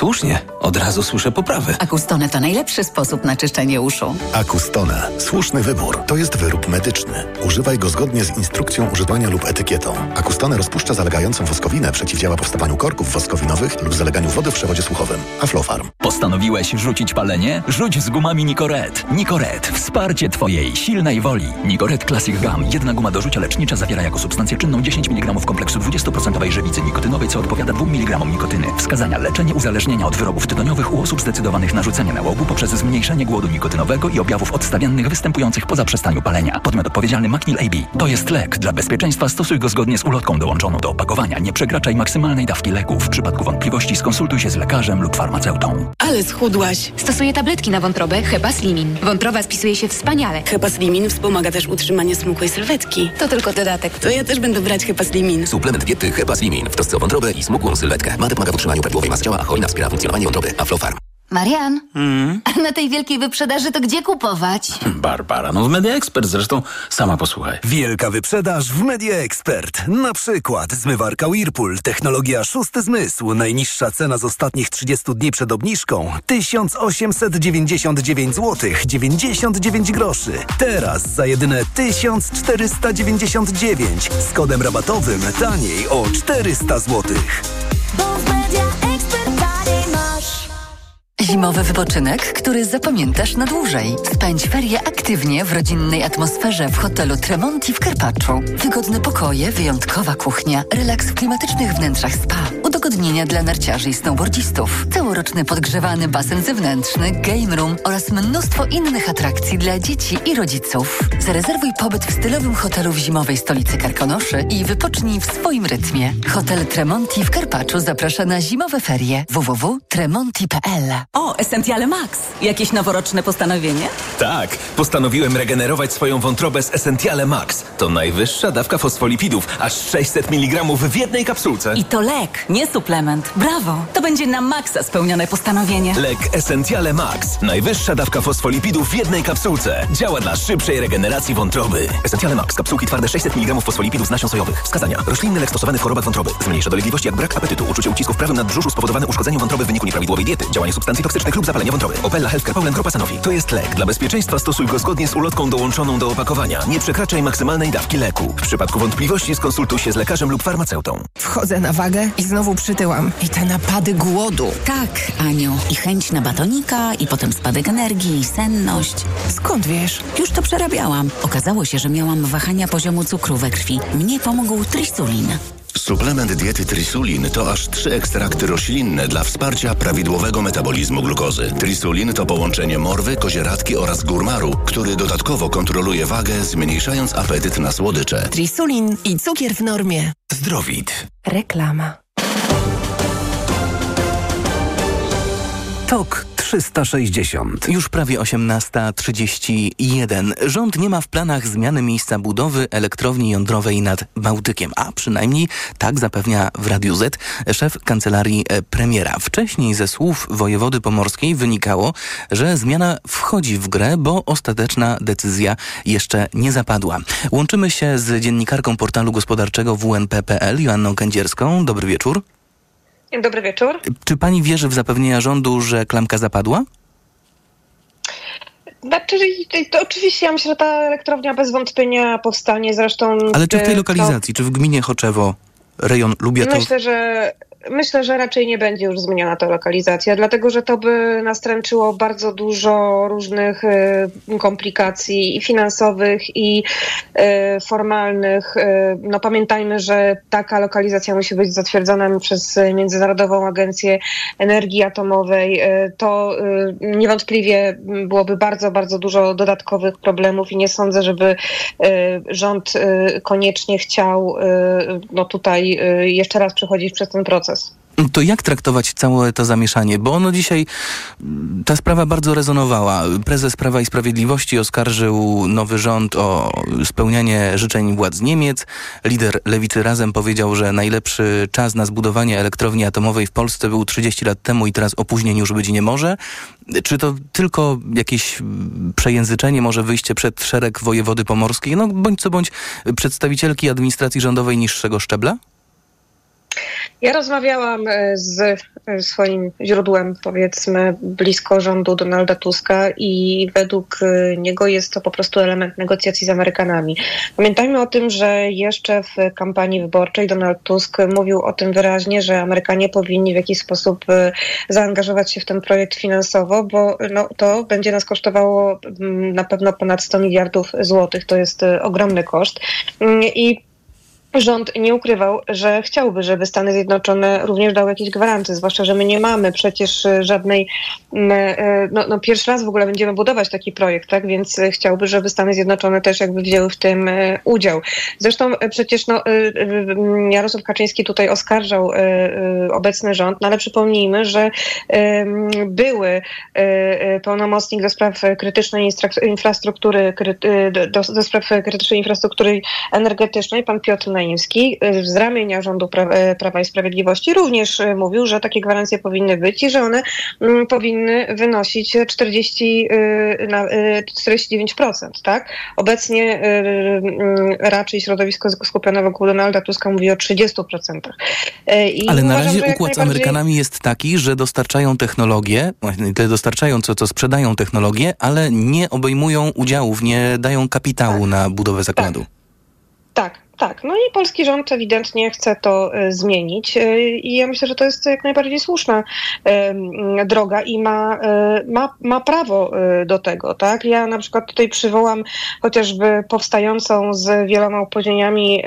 Słusznie, od razu słyszę poprawy. Akustone to najlepszy sposób na czyszczenie uszu. Akustone. Słuszny wybór. To jest wyrób medyczny. Używaj go zgodnie z instrukcją używania lub etykietą. Akustone rozpuszcza zalegającą woskowinę, przeciwdziała powstawaniu korków woskowinowych lub zaleganiu wody w przewodzie słuchowym. Aflofarm. Postanowiłeś rzucić palenie? Rzuć z gumami Nicoret. Nicoret. Wsparcie Twojej silnej woli. Nicoret Classic Gum. Jedna guma do rzucia lecznicza zawiera jako substancję czynną 10 mg kompleksu 20% żywicy nikotynowej, co odpowiada 2 mg nikotyny. Wskazania leczenie uzależnienia od wyrobów tytoniowych u osób zdecydowanych na rzucenie nałogu poprzez zmniejszenie głodu nikotynowego i objawów odstawiennych występujących po zaprzestaniu palenia. Podmiot odpowiedzialny Macnil AB. To jest lek. Dla bezpieczeństwa stosuj go zgodnie z ulotką dołączoną do opakowania. Nie przekraczaj maksymalnej dawki leku. W przypadku wątpliwości skonsultuj się z lekarzem lub farmaceutą. Ale schudłaś. Stosuję tabletki na wątrobę Hepa Slimin. Wątroba spisuje się wspaniale. Hepa Slimin wspomaga też utrzymanie smukłej sylwetki. To tylko dodatek. To ja też będę brać Hepa Slimin. Suplement diety Hepa Slimin w trosce o wątrobę i smukłą sylwetkę. Ma pomaga w utrzymaniu prawidłowej masy ciała, a wspiera funkcjonowanie wątroby. Aflofarm. Marian, a na tej wielkiej wyprzedaży to gdzie kupować? Barbara, no w Media Expert zresztą sama posłuchaj. Wielka wyprzedaż w Media Expert. Na przykład zmywarka Whirlpool, technologia szósty zmysł. Najniższa cena z ostatnich 30 dni przed obniżką 1899 zł 99 groszy. Teraz za jedyne 1499 z kodem rabatowym taniej o 400 zł. Zimowy wypoczynek, który zapamiętasz na dłużej. Spędź ferie aktywnie w rodzinnej atmosferze w hotelu Tremonti w Karpaczu. Wygodne pokoje, wyjątkowa kuchnia, relaks w klimatycznych wnętrzach spa, udogodnienia dla narciarzy i snowboardzistów, całoroczny podgrzewany basen zewnętrzny, game room oraz mnóstwo innych atrakcji dla dzieci i rodziców. Zarezerwuj pobyt w stylowym hotelu w zimowej stolicy Karkonoszy i wypocznij w swoim rytmie. Hotel Tremonti w Karpaczu zaprasza na zimowe ferie www.tremonti.pl O, Essentiale Max. Jakieś noworoczne postanowienie? Tak, postanowiłem regenerować swoją wątrobę z Essentiale Max. To najwyższa dawka fosfolipidów, aż 600 mg w jednej kapsułce. I to lek, nie suplement. Brawo! To będzie na maksa spełnione postanowienie. Lek Essentiale Max. Najwyższa dawka fosfolipidów w jednej kapsułce. Działa dla szybszej regeneracji wątroby. Essentiale Max. Kapsułki twarde 600 mg fosfolipidów z nasion sojowych. Wskazania. Roślinny lek stosowany w chorobach wątroby. Zmniejsza dolegliwości jak brak apetytu, uczucie ucisku w prawym nadbrzuszu spowodowane uszkodzeniem wątroby w wyniku nieprawidłowej diety, działanie substancji toksycznych lub zapalenie wątroby. Opella Healthcare Poland Grupa Sanofi. To jest lek. Dla bezpieczeństwa stosuj go zgodnie z ulotką dołączoną do opakowania. Nie przekraczaj maksymalnej dawki leku. W przypadku wątpliwości skonsultuj się z lekarzem lub farmaceutą. Wchodzę na wagę i znowu przytyłam. I te napady głodu. Tak, Aniu. I chęć na batonika, i potem spadek energii, i senność. Skąd wiesz? Już to przerabiałam. Okazało się, że miałam wahania poziomu cukru we krwi. Mnie pomógł trisulin. Suplement diety Trisulin to aż trzy ekstrakty roślinne dla wsparcia prawidłowego metabolizmu glukozy. Trisulin to połączenie morwy, kozieradki oraz górmaru, który dodatkowo kontroluje wagę, zmniejszając apetyt na słodycze. Trisulin i cukier w normie. Zdrowit. Reklama. TOK 360. Już prawie 18.31. Rząd nie ma w planach zmiany miejsca budowy elektrowni jądrowej nad Bałtykiem, a przynajmniej tak zapewnia w Radiu Z szef kancelarii e, premiera. Wcześniej ze słów wojewody pomorskiej wynikało, że zmiana wchodzi w grę, bo ostateczna decyzja jeszcze nie zapadła. Łączymy się z dziennikarką portalu gospodarczego WNP.pl Joanną Kędzierską. Dobry wieczór. Dobry wieczór. Czy pani wierzy w zapewnienia rządu, że klamka zapadła? Znaczy, to oczywiście ja myślę, że ta elektrownia bez wątpienia powstanie. Zresztą. Ale czy w tej lokalizacji, to... czy w gminie Choczewo, rejon Lubiatow? Myślę, że Myślę, że raczej nie będzie już zmieniona ta lokalizacja, dlatego że to by nastręczyło bardzo dużo różnych y, komplikacji i finansowych, i y, formalnych. Y, no pamiętajmy, że taka lokalizacja musi być zatwierdzona przez Międzynarodową Agencję Energii Atomowej. To niewątpliwie byłoby bardzo, bardzo dużo dodatkowych problemów i nie sądzę, żeby rząd koniecznie chciał no tutaj jeszcze raz przechodzić przez ten proces proces. To jak traktować całe to zamieszanie? Bo ono dzisiaj, ta sprawa bardzo rezonowała. Prezes Prawa i Sprawiedliwości oskarżył nowy rząd o spełnianie życzeń władz Niemiec. Lider Lewicy Razem powiedział, że najlepszy czas na zbudowanie elektrowni atomowej w Polsce był 30 lat temu i teraz opóźnień już być nie może. Czy to tylko jakieś przejęzyczenie, może wyjście przed szereg wojewody pomorskiej, no bądź co bądź przedstawicielki administracji rządowej niższego szczebla? Ja rozmawiałam e, z e, swoim źródłem, powiedzmy, blisko rządu Donalda Tuska i według e, niego jest to po prostu element negocjacji z Amerykanami. Pamiętajmy o tym, że jeszcze w kampanii wyborczej Donald Tusk mówił o tym wyraźnie, że Amerykanie powinni w jakiś sposób zaangażować się w ten projekt finansowo, bo no, to będzie nas kosztowało mm, na pewno ponad 100 miliardów złotych. To jest ogromny koszt. Mm, I rząd nie ukrywał, że chciałby, żeby Stany Zjednoczone również dały jakieś gwarancje, zwłaszcza, że my nie mamy przecież żadnej, mm, e, no, no, pierwszy raz w ogóle będziemy budować taki projekt, tak, więc chciałby, żeby Stany Zjednoczone też jakby wzięły w tym e, udział. Zresztą e, przecież no, Jarosław Kaczyński tutaj oskarżał obecny rząd, no ale przypomnijmy, że były pełnomocnik do spraw krytycznej infrastruktury, do, do spraw krytycznej infrastruktury energetycznej, pan Piotr Naimski y, z ramienia rządu Prawa, y, Prawa i Sprawiedliwości również y, mówił, że takie gwarancje powinny być i że one mm, powinny wynosić 40, na, 49%. Tak? Obecnie raczej środowisko skupione wokół Donalda Tuska mówi o 30%. I Ale na razie układ najbardziej... z Amerykanami jest taki, że dostarczają technologię, tyle dostarczają, co, co sprzedają technologię, ale nie obejmują udziałów, nie dają kapitału tak. na budowę zakładu. Tak. tak. Tak, no i polski rząd ewidentnie chce to e, zmienić e, i ja myślę, że to jest jak najbardziej słuszna droga i ma, e, ma, ma prawo do tego, tak? Ja na przykład tutaj przywołam chociażby powstającą z wieloma opóźnieniami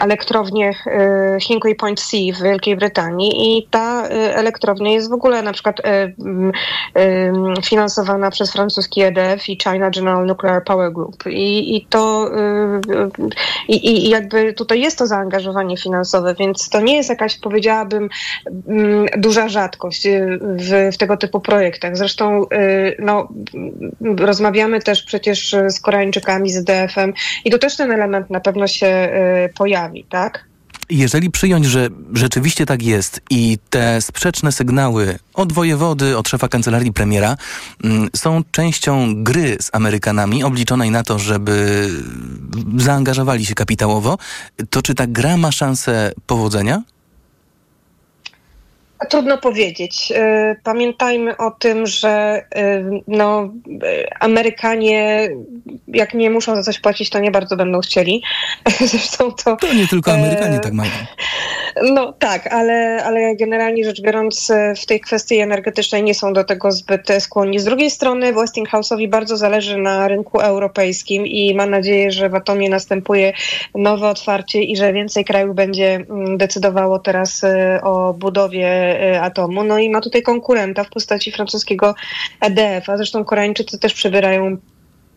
elektrownię Hinkley Point C w Wielkiej Brytanii i ta elektrownia jest w ogóle na przykład finansowana przez francuski EDF i China General Nuclear Power Group i, i to i, i jakby tutaj jest to zaangażowanie finansowe, więc to nie jest jakaś, powiedziałabym, mm, duża rzadkość y, w, w tego typu projektach. Zresztą y, no, rozmawiamy też przecież z Koreańczykami, z DF-em i to też ten element na pewno się y, pojawi, tak? Jeżeli przyjąć, że rzeczywiście tak jest i te sprzeczne sygnały od wojewody, od szefa kancelarii premiera mm, są częścią gry z Amerykanami obliczonej na to, żeby zaangażowali się kapitałowo, to czy ta gra ma szansę powodzenia? Trudno powiedzieć. E, pamiętajmy o tym, że e, no, Amerykanie, jak nie muszą za coś płacić, to nie bardzo będą chcieli. Zresztą to. To nie tylko Amerykanie e... tak mają. No tak, ale, ale generalnie rzecz biorąc, w tej kwestii energetycznej nie są do tego zbyt skłonni. Z drugiej strony, Westinghouse'owi bardzo zależy na rynku europejskim i ma nadzieję, że w Atomie następuje nowe otwarcie i że więcej krajów będzie mm, decydowało teraz o budowie atomu. No i ma tutaj konkurenta w postaci francuskiego EDF, a zresztą Koreańczycy też przebierają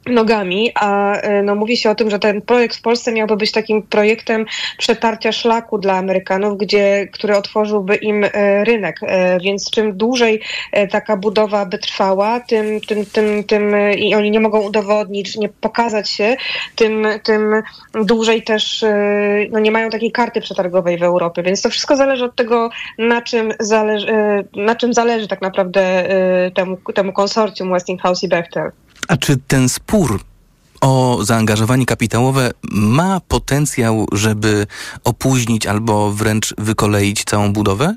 nogami, a e, no, mówi się o tym, że ten projekt w Polsce miałby być takim projektem przetarcia szlaku dla Amerykanów, gdzie, który otworzyłby im e, rynek. E, więc czym dłużej taka budowa by trwała, tym, tym, tym, tym i oni nie mogą udowodnić, nie pokazać się, tym, tym dłużej też no, nie mają takiej karty przetargowej w Europie. Więc to wszystko zależy od tego, na czym zależy, na czym zależy tak naprawdę temu, temu konsorcjum Westinghouse i Bechtel. A czy ten spór o zaangażowanie kapitałowe ma potencjał, żeby opóźnić albo wręcz wykoleić całą budowę?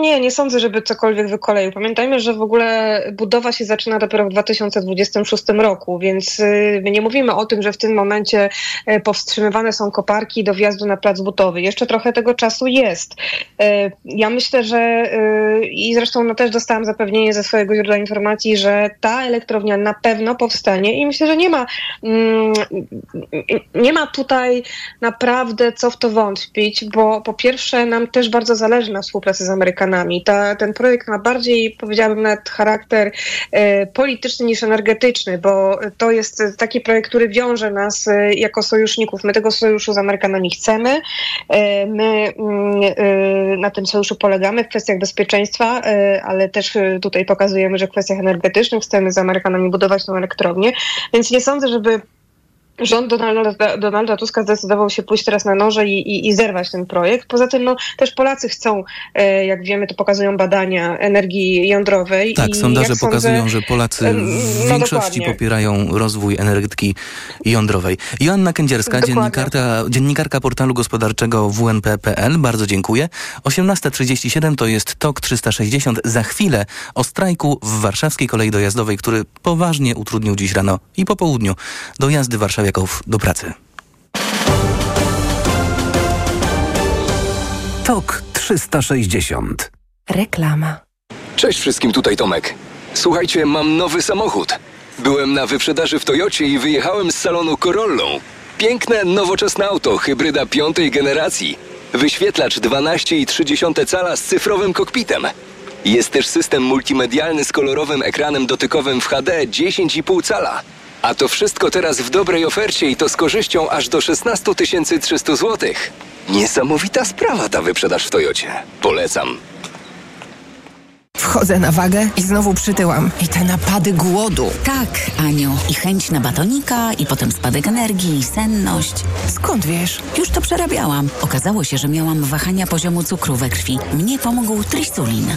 Nie, nie sądzę, żeby cokolwiek wykoleił. Pamiętajmy, że w ogóle budowa się zaczyna dopiero w 2026 roku, więc y, my nie mówimy o tym, że w tym momencie y, powstrzymywane są koparki do wjazdu na plac budowy. Jeszcze trochę tego czasu jest. Y, ja myślę, że i zresztą no, też dostałam zapewnienie ze swojego źródła informacji, że ta elektrownia na pewno powstanie i myślę, że nie ma, mm, nie ma tutaj naprawdę co w to wątpić, bo po pierwsze nam też bardzo zależy na współpracy z Amerykanami Amerykanami. Ta, ten projekt ma bardziej, powiedziałabym, nawet charakter e, polityczny niż energetyczny, bo to jest taki projekt, który wiąże nas e, jako sojuszników. My tego sojuszu z Amerykanami chcemy. E, my mm, e, na tym sojuszu polegamy w kwestiach bezpieczeństwa, e, ale też e, tutaj pokazujemy, że w kwestiach energetycznych chcemy z Amerykanami budować tą elektrownię. Więc nie sądzę, żeby rząd Donalda, Donalda Tuska zdecydował się pójść teraz na noże i, i, i zerwać ten projekt. Poza tym no, też Polacy chcą, e, jak wiemy, to pokazują badania energii jądrowej. Tak, sondaże pokazują, że Polacy w no, większości dokładnie. popierają rozwój energetyki jądrowej. Joanna Kędzierska, dziennikarka, dziennikarka portalu gospodarczego WNP.pl. Bardzo dziękuję. 18.37 to jest TOK 360. Za chwilę o strajku w warszawskiej kolei dojazdowej, który poważnie utrudnił dziś rano i po południu dojazdy Warszawy warszawiaków do pracy. TOK 360. Reklama. Cześć wszystkim, tutaj Tomek. Słuchajcie, mam nowy samochód. Byłem na wyprzedaży w Toyocie i wyjechałem z salonu Corollą. Piękne, nowoczesne auto, hybryda piątej generacji. Wyświetlacz 12,3 cala z cyfrowym kokpitem. Jest też system multimedialny z kolorowym ekranem dotykowym w HD 10,5 cala. A to wszystko teraz w dobrej ofercie i to z korzyścią aż do 16 300 zł. Niesamowita sprawa ta wyprzedaż w Toyocie. Polecam. Wchodzę na wagę i znowu przytyłam. I te napady głodu. Tak, Aniu. I chęć na batonika, i potem spadek energii, i senność. Skąd wiesz? Już to przerabiałam. Okazało się, że miałam wahania poziomu cukru we krwi. Mnie pomógł trisulin.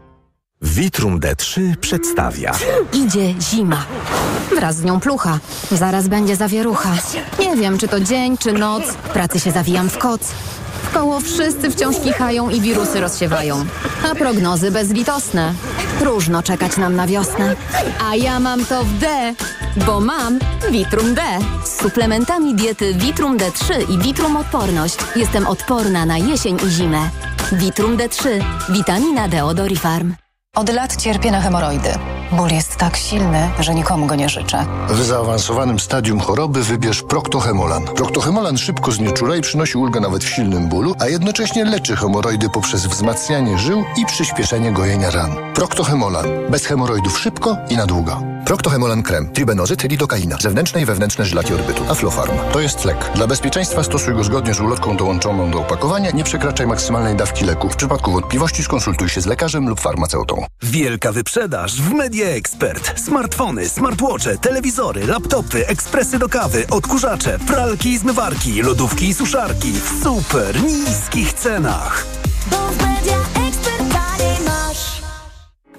Vitrum D3 przedstawia. Idzie zima. Wraz z nią plucha. Zaraz będzie zawierucha. Nie wiem, czy to dzień, czy noc. W pracy się zawijam w koc. W koło wszyscy wciąż kichają i wirusy rozsiewają. A prognozy bezlitosne. Próżno czekać nam na wiosnę. A ja mam to w D, bo mam Vitrum D. Z suplementami diety Vitrum D3 i Vitrum Odporność jestem odporna na jesień i zimę. Vitrum D3. Witamina D od Orifarm. Od lat cierpię na hemoroidy. Ból jest tak silny, że nikomu go nie życzę. W zaawansowanym stadium choroby wybierz Proctohemolan. Proctohemolan szybko znieczula i przynosi ulgę nawet w silnym bólu, a jednocześnie leczy hemoroidy poprzez wzmacnianie żył i przyspieszenie gojenia ran. Proctohemolan. Bez hemoroidów szybko i na długo. Proctohemolan krem, tribenozyt, lidokaina, zewnętrzne i wewnętrzne żylaki orbytu, Aflofarm. To jest lek. Dla bezpieczeństwa stosuj go zgodnie z ulotką dołączoną do opakowania. Nie przekraczaj maksymalnej dawki leku. W przypadku wątpliwości skonsultuj się z lekarzem lub farmaceutą. Wielka wyprzedaż w Media Expert. Smartfony, smartwatche, telewizory, laptopy, ekspresy do kawy, odkurzacze, pralki i zmywarki, lodówki i suszarki w super niskich cenach.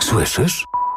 Słyszysz?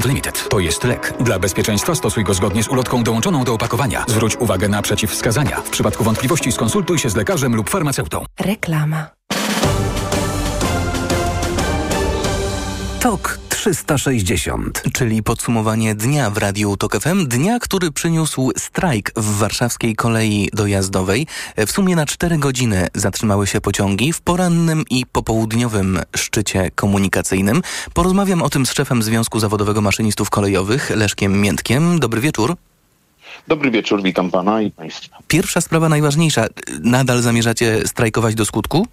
Limited. To jest lek. Dla bezpieczeństwa stosuj go zgodnie z ulotką dołączoną do opakowania. Zwróć uwagę na przeciwwskazania. W przypadku wątpliwości skonsultuj się z lekarzem lub farmaceutą. Reklama. TOK 360. Czyli podsumowanie dnia w Radiu TOK FM. Dnia, który przyniósł strajk w warszawskiej kolei dojazdowej. W sumie na 4 godziny zatrzymały się pociągi w porannym i popołudniowym szczycie komunikacyjnym. Porozmawiam o tym z szefem Związku Zawodowego Maszynistów Kolejowych, Leszkiem Miętkiem. Dobry wieczór. Dobry wieczór, witam pana i państwa. Pierwsza sprawa najważniejsza. Nadal zamierzacie strajkować do skutku?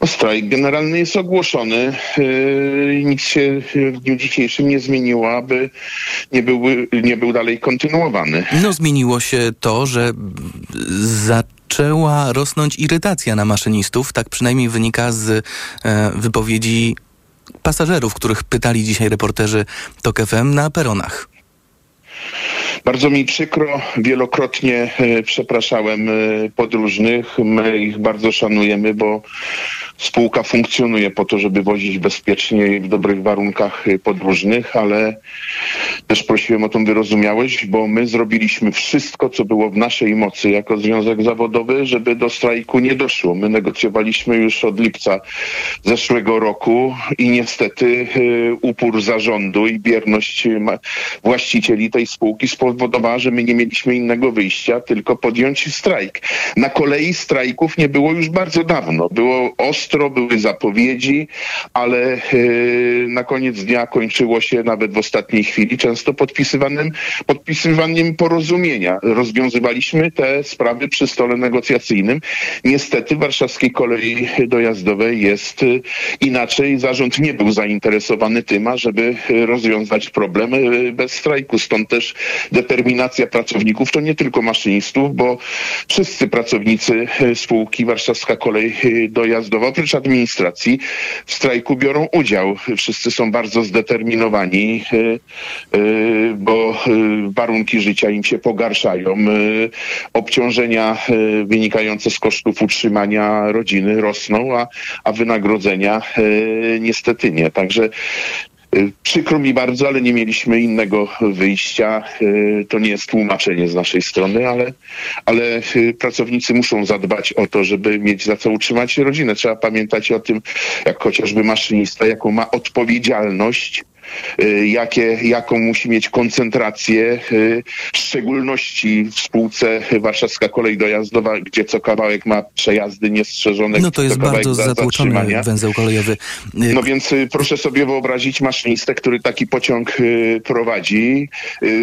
No, strajk generalny jest ogłoszony. Yy, nic się w dniu dzisiejszym nie zmieniło, aby nie był, nie był dalej kontynuowany. No zmieniło się to, że zaczęła rosnąć irytacja na maszynistów. Tak przynajmniej wynika z e, wypowiedzi pasażerów, których pytali dzisiaj reporterzy TOK FM na peronach. Bardzo mi przykro, wielokrotnie e, przepraszałem e, podróżnych. My ich bardzo szanujemy, bo spółka funkcjonuje po to, żeby wozić bezpiecznie i w dobrych warunkach e, podróżnych, ale też prosiłem o tą wyrozumiałość, bo my zrobiliśmy wszystko, co było w naszej mocy jako związek zawodowy, żeby do strajku nie doszło. My negocjowaliśmy już od lipca zeszłego roku i niestety upór zarządu i bierność właścicieli tej spółki spowodowała, że my nie mieliśmy innego wyjścia, tylko podjąć strajk. Na kolei strajków nie było już bardzo dawno. Było ostro, były zapowiedzi, ale yy, na koniec dnia kończyło się nawet w ostatniej chwili, często podpisywanym, podpisywaniem porozumienia. Rozwiązywaliśmy te sprawy przy stole negocjacyjnym. Niestety warszawskiej kolei dojazdowej jest yy, inaczej. Zarząd nie był zainteresowany tym, ażeby rozwiązać problem bez strajku. Stąd też determinacja pracowników to nie tylko maszynistów, bo wszyscy pracownicy spółki Warszawska Kolej Dojazdowa, oprócz administracji, w strajku biorą udział. Wszyscy są bardzo zdeterminowani, e, bo warunki życia im się pogarszają. Obciążenia wynikające z kosztów utrzymania rodziny rosną, a, a wynagrodzenia niestety nie. Także Y, przykro mi bardzo, ale nie mieliśmy innego wyjścia. Y, to nie jest tłumaczenie z naszej strony, ale, ale y, pracownicy muszą zadbać o to, żeby mieć za co utrzymać rodzinę. Trzeba pamiętać o tym, jak chociażby maszynista, jaką ma odpowiedzialność jakie, jaką musi mieć koncentrację, y, w szczególności w spółce Warszawska Kolej Dojazdowa, gdzie co kawałek ma przejazdy niestrzeżone. No to jest bardzo za, zatłoczony węzeł kolejowy. Y, no więc proszę sobie wyobrazić maszynistę, który taki pociąg prowadzi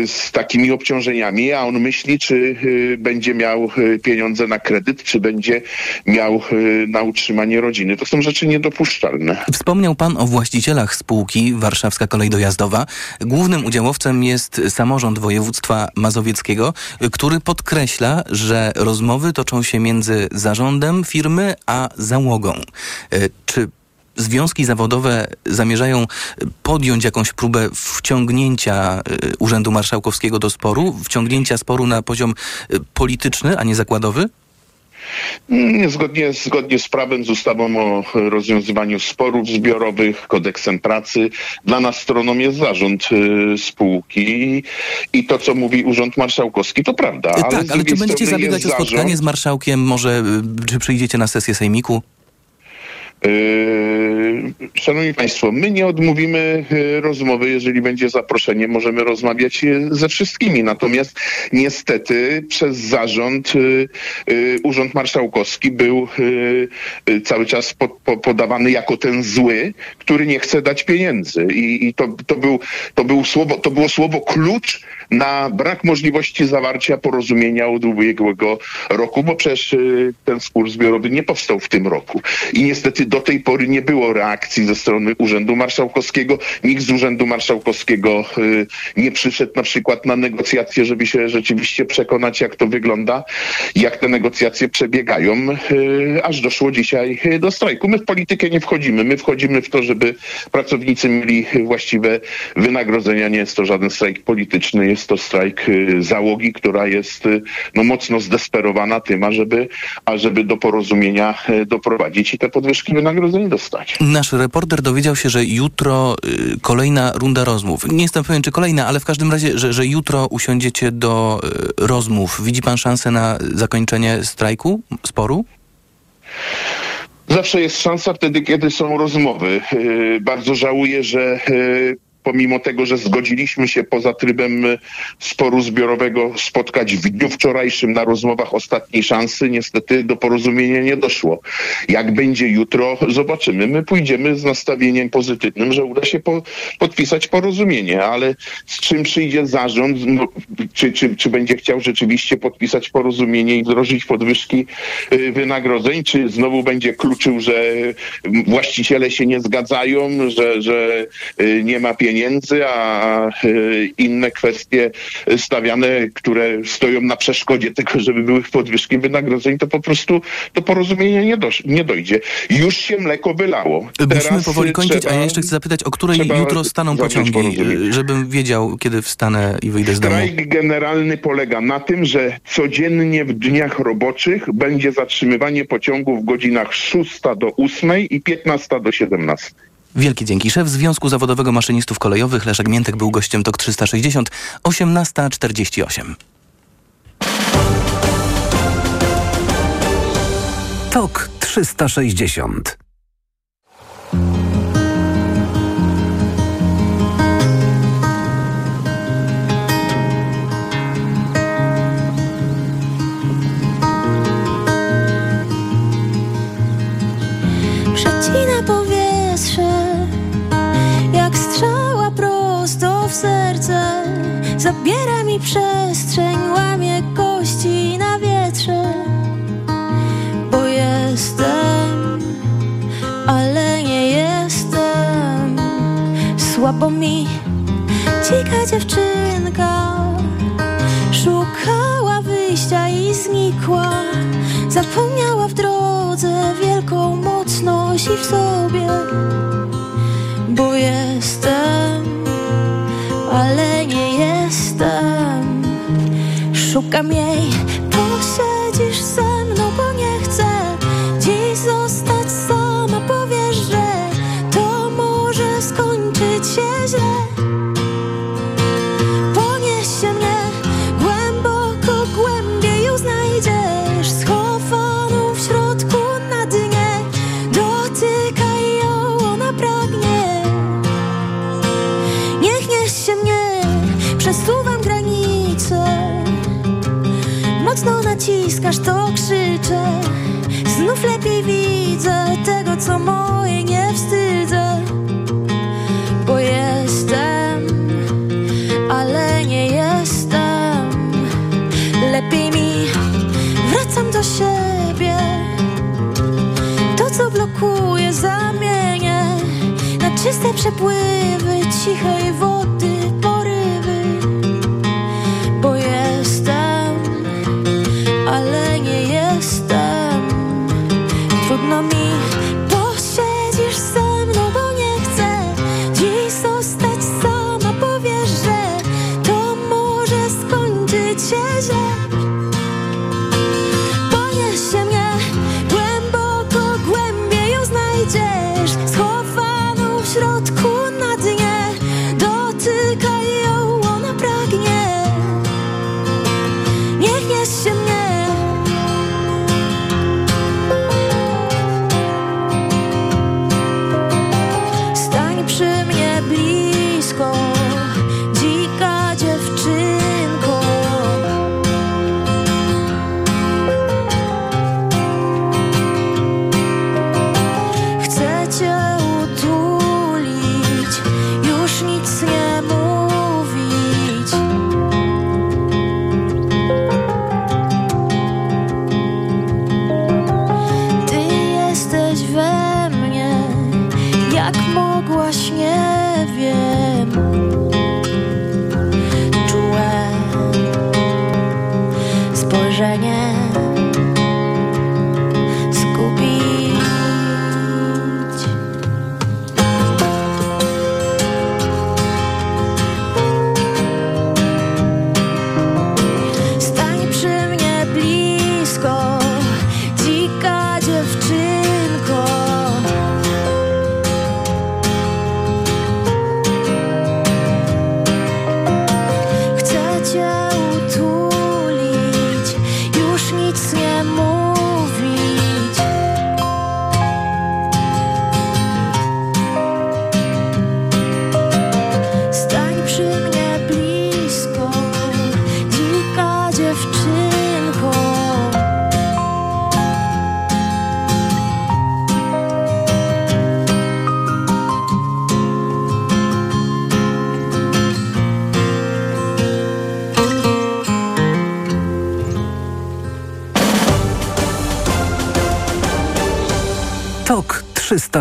z takimi obciążeniami, a on myśli, czy będzie miał pieniądze na kredyt, czy będzie miał na utrzymanie rodziny. To są rzeczy niedopuszczalne. Wspomniał pan o właścicielach spółki Warszawska Kolej kolej dojazdowa. Głównym udziałowcem jest samorząd województwa mazowieckiego, który podkreśla, że rozmowy toczą się między zarządem firmy a załogą. E, czy związki zawodowe zamierzają podjąć jakąś próbę wciągnięcia e, Urzędu Marszałkowskiego do sporu, wciągnięcia sporu na poziom e, polityczny, a nie zakładowy? Zgodnie, zgodnie z prawem, z ustawą o rozwiązywaniu sporów zbiorowych, kodeksem pracy, dla nas stroną jest zarząd y, spółki i to, co mówi Urząd Marszałkowski, to prawda. Ale tak, ale czy będziecie zabiegać o spotkanie zarząd... z marszałkiem? Może y, czy przyjdziecie na sesję sejmiku? Yy, Szanowni Państwo, my nie odmówimy yy, rozmowy, jeżeli będzie zaproszenie, możemy rozmawiać yy, ze wszystkimi. Natomiast niestety przez zarząd Urząd Marszałkowski był cały czas po, po, podawany jako ten zły, który nie chce dać pieniędzy. I to, to, był, to, był słowo, to było słowo klucz na brak możliwości zawarcia porozumienia od ubiegłego roku, bo przecież yy, ten spór zbiorowy nie powstał w tym roku. I niestety do tej pory nie było reakcji ze strony Urzędu Marszałkowskiego. Nikt z Urzędu Marszałkowskiego y, nie przyszedł na przykład na negocjacje, żeby się rzeczywiście przekonać, jak to wygląda, jak te negocjacje przebiegają, y, aż doszło dzisiaj y, do strajku. My w politykę nie wchodzimy. My wchodzimy w to, żeby pracownicy mieli właściwe wynagrodzenia. Nie jest to żaden strajk polityczny, jest to strajk y, załogi, która jest y, no, mocno zdesperowana tym, ażeby, ażeby do porozumienia y, doprowadzić i te podwyżki wynagrodzeń dostać. Nasz reporter dowiedział się, że jutro kolejna runda rozmów. Nie jestem pewien, czy kolejna, ale w każdym razie, że, że jutro usiądziecie do rozmów. Widzi pan szansę na zakończenie strajku, sporu? Zawsze jest szansa wtedy, kiedy są rozmowy. Bardzo żałuję, że pomimo tego, że zgodziliśmy się poza trybem y, sporu zbiorowego spotkać w dniu wczorajszym na rozmowach ostatniej szansy, niestety do porozumienia nie doszło. Jak będzie jutro, zobaczymy. My pójdziemy z nastawieniem pozytywnym, że uda się po, podpisać porozumienie, ale z czym przyjdzie zarząd, no, czy, czy, czy będzie chciał rzeczywiście podpisać porozumienie i wdrożyć podwyżki y, wynagrodzeń, czy znowu będzie kluczył, że właściciele się nie zgadzają, że, że y, nie ma pieniędzy, pieniędzy, a inne kwestie stawiane, które stoją na przeszkodzie tego, żeby były podwyżki wynagrodzeń, to po prostu do porozumienia nie, do, nie dojdzie. Już się mleko wylało. Musimy powoli kończyć, a ja jeszcze chcę zapytać, o której jutro staną pociągi, żebym wiedział, kiedy wstanę i wyjdę z domu. Strajk generalny polega na tym, że codziennie w dniach roboczych będzie zatrzymywanie pociągów w godzinach 6 do 8 i 15 do 17. Wielkie dzięki. Szef Związku Zawodowego Maszynistów Kolejowych Leszek Miętek był gościem TOK 360, 18.48. TOK 360 Przecina powietrze Zabiera mi przestrzeń Łamie kości na wietrze Bo jestem Ale nie jestem. Słabo mi Dzika dziewczynka Szukała wyjścia i znikła. Zapomniała w drodze wielką mocność i w sobie Bo jestem, Szukam jej, posiedzisz ze co moje, nie wstydzę Bo jestem ale nie jestem. Lepiej mi wracam do siebie. To, co blokuje, zamienię na czyste przepływy cichej wody,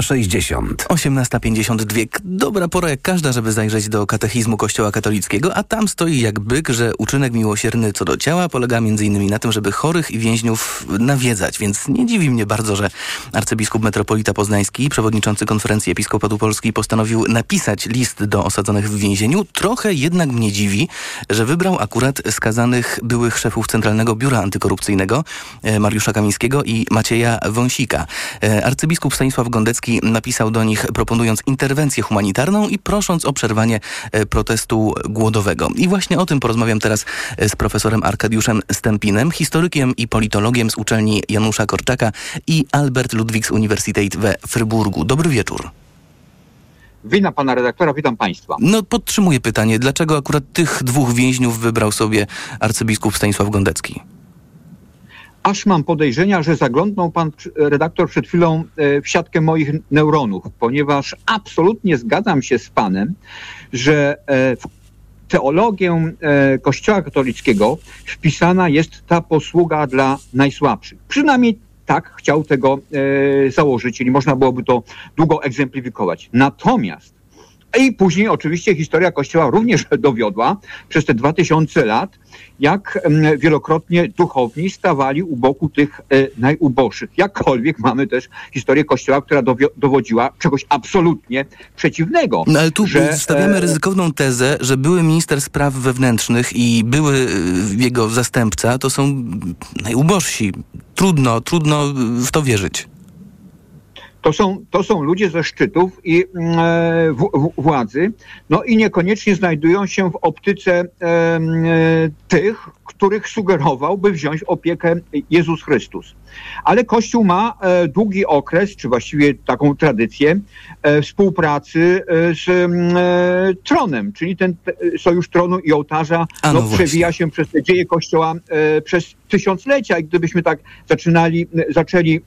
360. 18.52. Dobra pora jak każda, żeby zajrzeć do katechizmu Kościoła katolickiego, a tam stoi jak byk, że uczynek miłosierny co do ciała polega m.in. na tym, żeby chorych i więźniów nawiedzać, więc nie dziwi mnie bardzo, że arcybiskup metropolita poznański, przewodniczący konferencji Episkopatu Polski postanowił napisać list do osadzonych w więzieniu. Trochę jednak mnie dziwi, że wybrał akurat skazanych byłych szefów Centralnego Biura Antykorupcyjnego e, Mariusza Kamińskiego i Macieja Wąsika. E, Arcybiskup Stanisław Gondecki napisał do nich proponując interwencję humanitarną i prosząc o przerwanie e, protestu głodowego. I właśnie o tym porozmawiam teraz e, z profesorem Arkadiuszem Stępinem, historykiem i politologiem z uczelni Janusza Korczaka i Albert Ludwigs Universität we Fryburgu. Dobry wieczór. Witam pana redaktora, witam państwa. No podtrzymuję pytanie, dlaczego akurat tych dwóch więźniów wybrał sobie arcybiskup Stanisław Gondecki? Aż mam podejrzenia, że zaglądnął pan redaktor przed chwilą e, w siatkę moich neuronów, ponieważ absolutnie zgadzam się z panem, że e, w teologię e, Kościoła katolickiego wpisana jest ta posługa dla najsłabszych. Przynajmniej tak chciał tego założyć, czyli można byłoby to długo egzemplifikować. Natomiast i później oczywiście historia Kościoła również dowiodła przez te 2000 lat, jak wielokrotnie duchowni stawali u boku tych e, najuboższych. Jakkolwiek mamy też historię Kościoła, która dowodziła czegoś absolutnie przeciwnego. No ale tu że, stawiamy e, ryzykowną tezę, że były minister spraw wewnętrznych i były e, jego zastępca to są najubożsi. Trudno, trudno w to wierzyć. To są, to są ludzie ze szczytów i mm, e, w, w, władzy, no i niekoniecznie znajdują się w optyce e, tych, których sugerował, by wziąć opiekę Jezus Chrystus. Ale Kościół ma e, długi okres, czy właściwie taką tradycję e, współpracy e, z mm, tronem, czyli ten te, sojusz tronu i ołtarza no, no przewija się przez te dzieje Kościoła przez tysiąclecia. I gdybyśmy tak zaczynali, zaczęli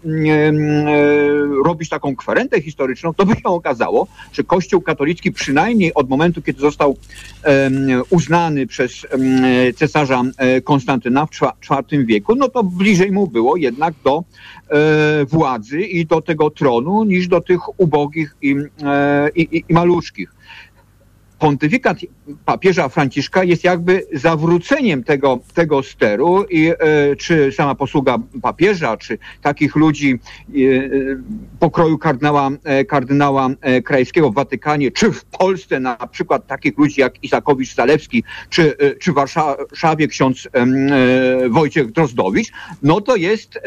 robić taką kwerentę historyczną, to by się okazało, że Kościół katolicki przynajmniej od momentu, kiedy został uznany przez cesarza Konstantyna w IV wieku, no to bliżej mu było jednak do e, władzy i do tego tronu niż do tych ubogich i, e, i, i pontyfikat papieża Franciszka jest jakby zawróceniem tego, tego steru i e, czy sama posługa papieża, czy takich ludzi e, pokroju kardynała, e, kardynała Krajewskiego w Watykanie, czy w Polsce na przykład takich ludzi jak Isakowicz Zalewski, czy, czy w Warszawie ksiądz Wojciech Drozdowicz, no to jest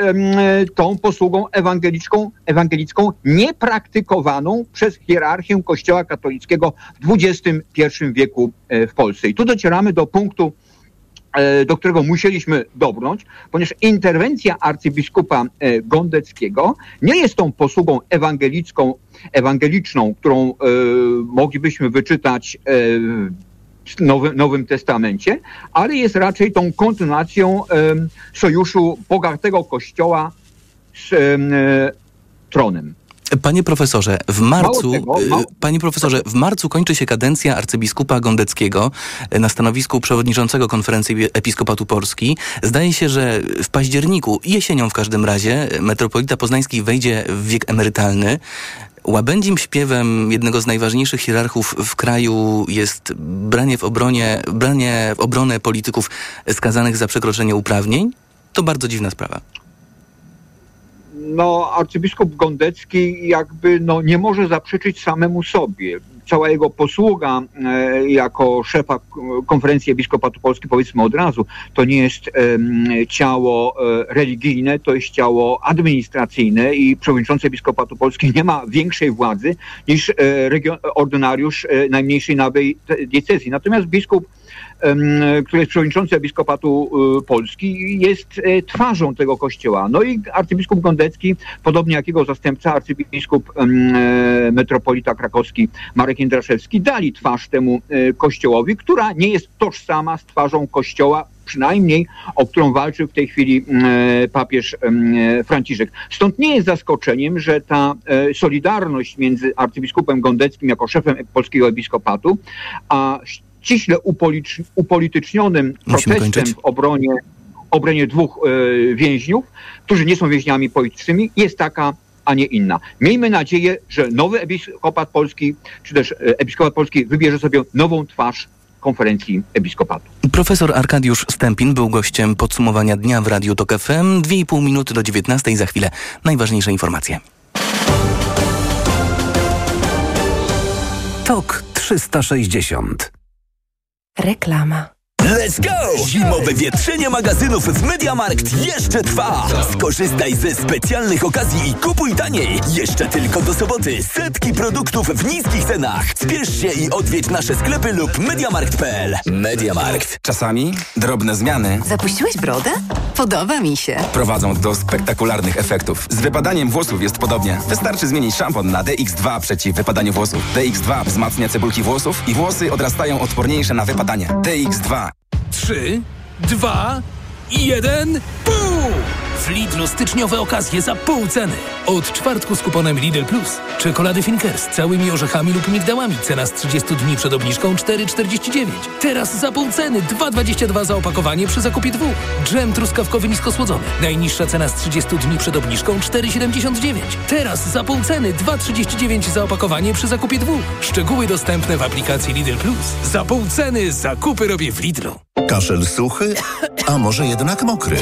tą posługą ewangelicką, ewangelicką niepraktykowaną przez hierarchię Kościoła katolickiego w XXI wieku e, w Polsce. I tu docieramy do punktu, e, do którego musieliśmy dobrnąć, ponieważ interwencja arcybiskupa e, Gondeckiego nie jest tą posługą ewangelicką, ewangeliczną, którą moglibyśmy wyczytać w Nowym, Nowym Testamencie, ale jest raczej tą kontynuacją sojuszu bogatego kościoła z tronem. Panie profesorze, w marcu, tego, y, panie profesorze, w marcu kończy się kadencja arcybiskupa Gondeckiego y, na stanowisku przewodniczącego konferencji Episkopatu Polski. Zdaje się, że w październiku, jesienią w każdym razie, metropolita poznański wejdzie w wiek emerytalny. Łabędzim śpiewem jednego z najważniejszych hierarchów w kraju jest branie w obronie, branie w obronę polityków skazanych za przekroczenie uprawnień. To bardzo dziwna sprawa. No, arcybiskup Gondecki jakby no, nie może zaprzeczyć samemu sobie. Cała jego posługa e, jako szefa konferencji Episkopatu Polski, powiedzmy od razu, to nie jest ciało e, religijne, to jest ciało administracyjne i przewodniczący Episkopatu Polski nie ma większej władzy niż e, region, ordynariusz najmniejszej nowej diecezji. Natomiast biskup który jest przewodniczący Episkopatu y, Polski, jest e, twarzą tego kościoła. No i arcybiskup Gondecki, podobnie jak jego zastępca, arcybiskup e, metropolita krakowski Marek Jędraszewski, dali twarz temu e, kościołowi, która nie jest tożsama z twarzą kościoła, przynajmniej o którą walczył w tej chwili papież Franciszek. Stąd nie jest zaskoczeniem, że ta solidarność między arcybiskupem Gondeckim jako szefem polskiego episkopatu, a ściśle upolicz- upolitycznionym Musimy protestem kończyć. w obronie, obronie dwóch e, więźniów, którzy nie są więźniami politycznymi, jest taka a nie inna. Miejmy nadzieję, że nowy episkopat polski, czy też e, episkopat polski wybierze sobie nową twarz konferencji episkopatu. Profesor Arkadiusz Stępin był gościem podsumowania dnia w Radiu Tok FM. 2,5 minuty do 19. Za chwilę najważniejsze informacje. Tok 360. Reklama. Let's go! Zimowe wietrzenie magazynów w Mediamarkt jeszcze trwa! Skorzystaj ze specjalnych okazji i kupuj taniej! Jeszcze tylko do soboty setki produktów w niskich cenach! Spiesz się i odwiedź nasze sklepy lub mediamarkt.pl Mediamarkt. Czasami drobne zmiany Zapuściłeś brodę? Podoba mi się. prowadzą do spektakularnych efektów. Z wypadaniem włosów jest podobnie. Wystarczy zmienić szampon na DX2 przeciw wypadaniu włosów. DX2 wzmacnia cebulki włosów i włosy odrastają odporniejsze na wypadanie. DX2 Trzy, dwa, jeden, pół! W Lidlu styczniowe okazje za pół ceny. Od czwartku z kuponem Lidl Plus. Czekolady Finkers z całymi orzechami lub migdałami. Cena z 30 dni przed obniżką 4,49. Teraz za pół ceny 2,22 za opakowanie przy zakupie dwóch. Dżem truskawkowy niskosłodzony. Najniższa cena z 30 dni przed obniżką 4,79. Teraz za pół ceny 2,39 za opakowanie przy zakupie dwóch. Szczegóły dostępne w aplikacji Lidl Plus. Za pół ceny zakupy robię w Lidlu. Kaszel suchy, a może jednak mokry?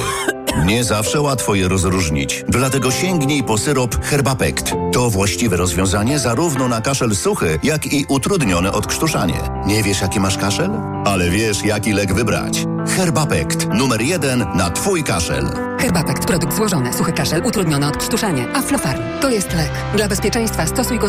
Nie zawsze łatwo je rozróżnić, dlatego sięgnij po syrop Herbapekt. To właściwe rozwiązanie zarówno na kaszel suchy, jak i utrudnione odkrztuszanie. Nie wiesz, jaki masz kaszel? Ale wiesz, jaki lek wybrać. Herbapekt, numer jeden na Twój kaszel. Herbapekt, produkt złożony, suchy kaszel, utrudnione odkrztuszanie. Aflofarm, to jest lek. Dla bezpieczeństwa stosuj go zgodnie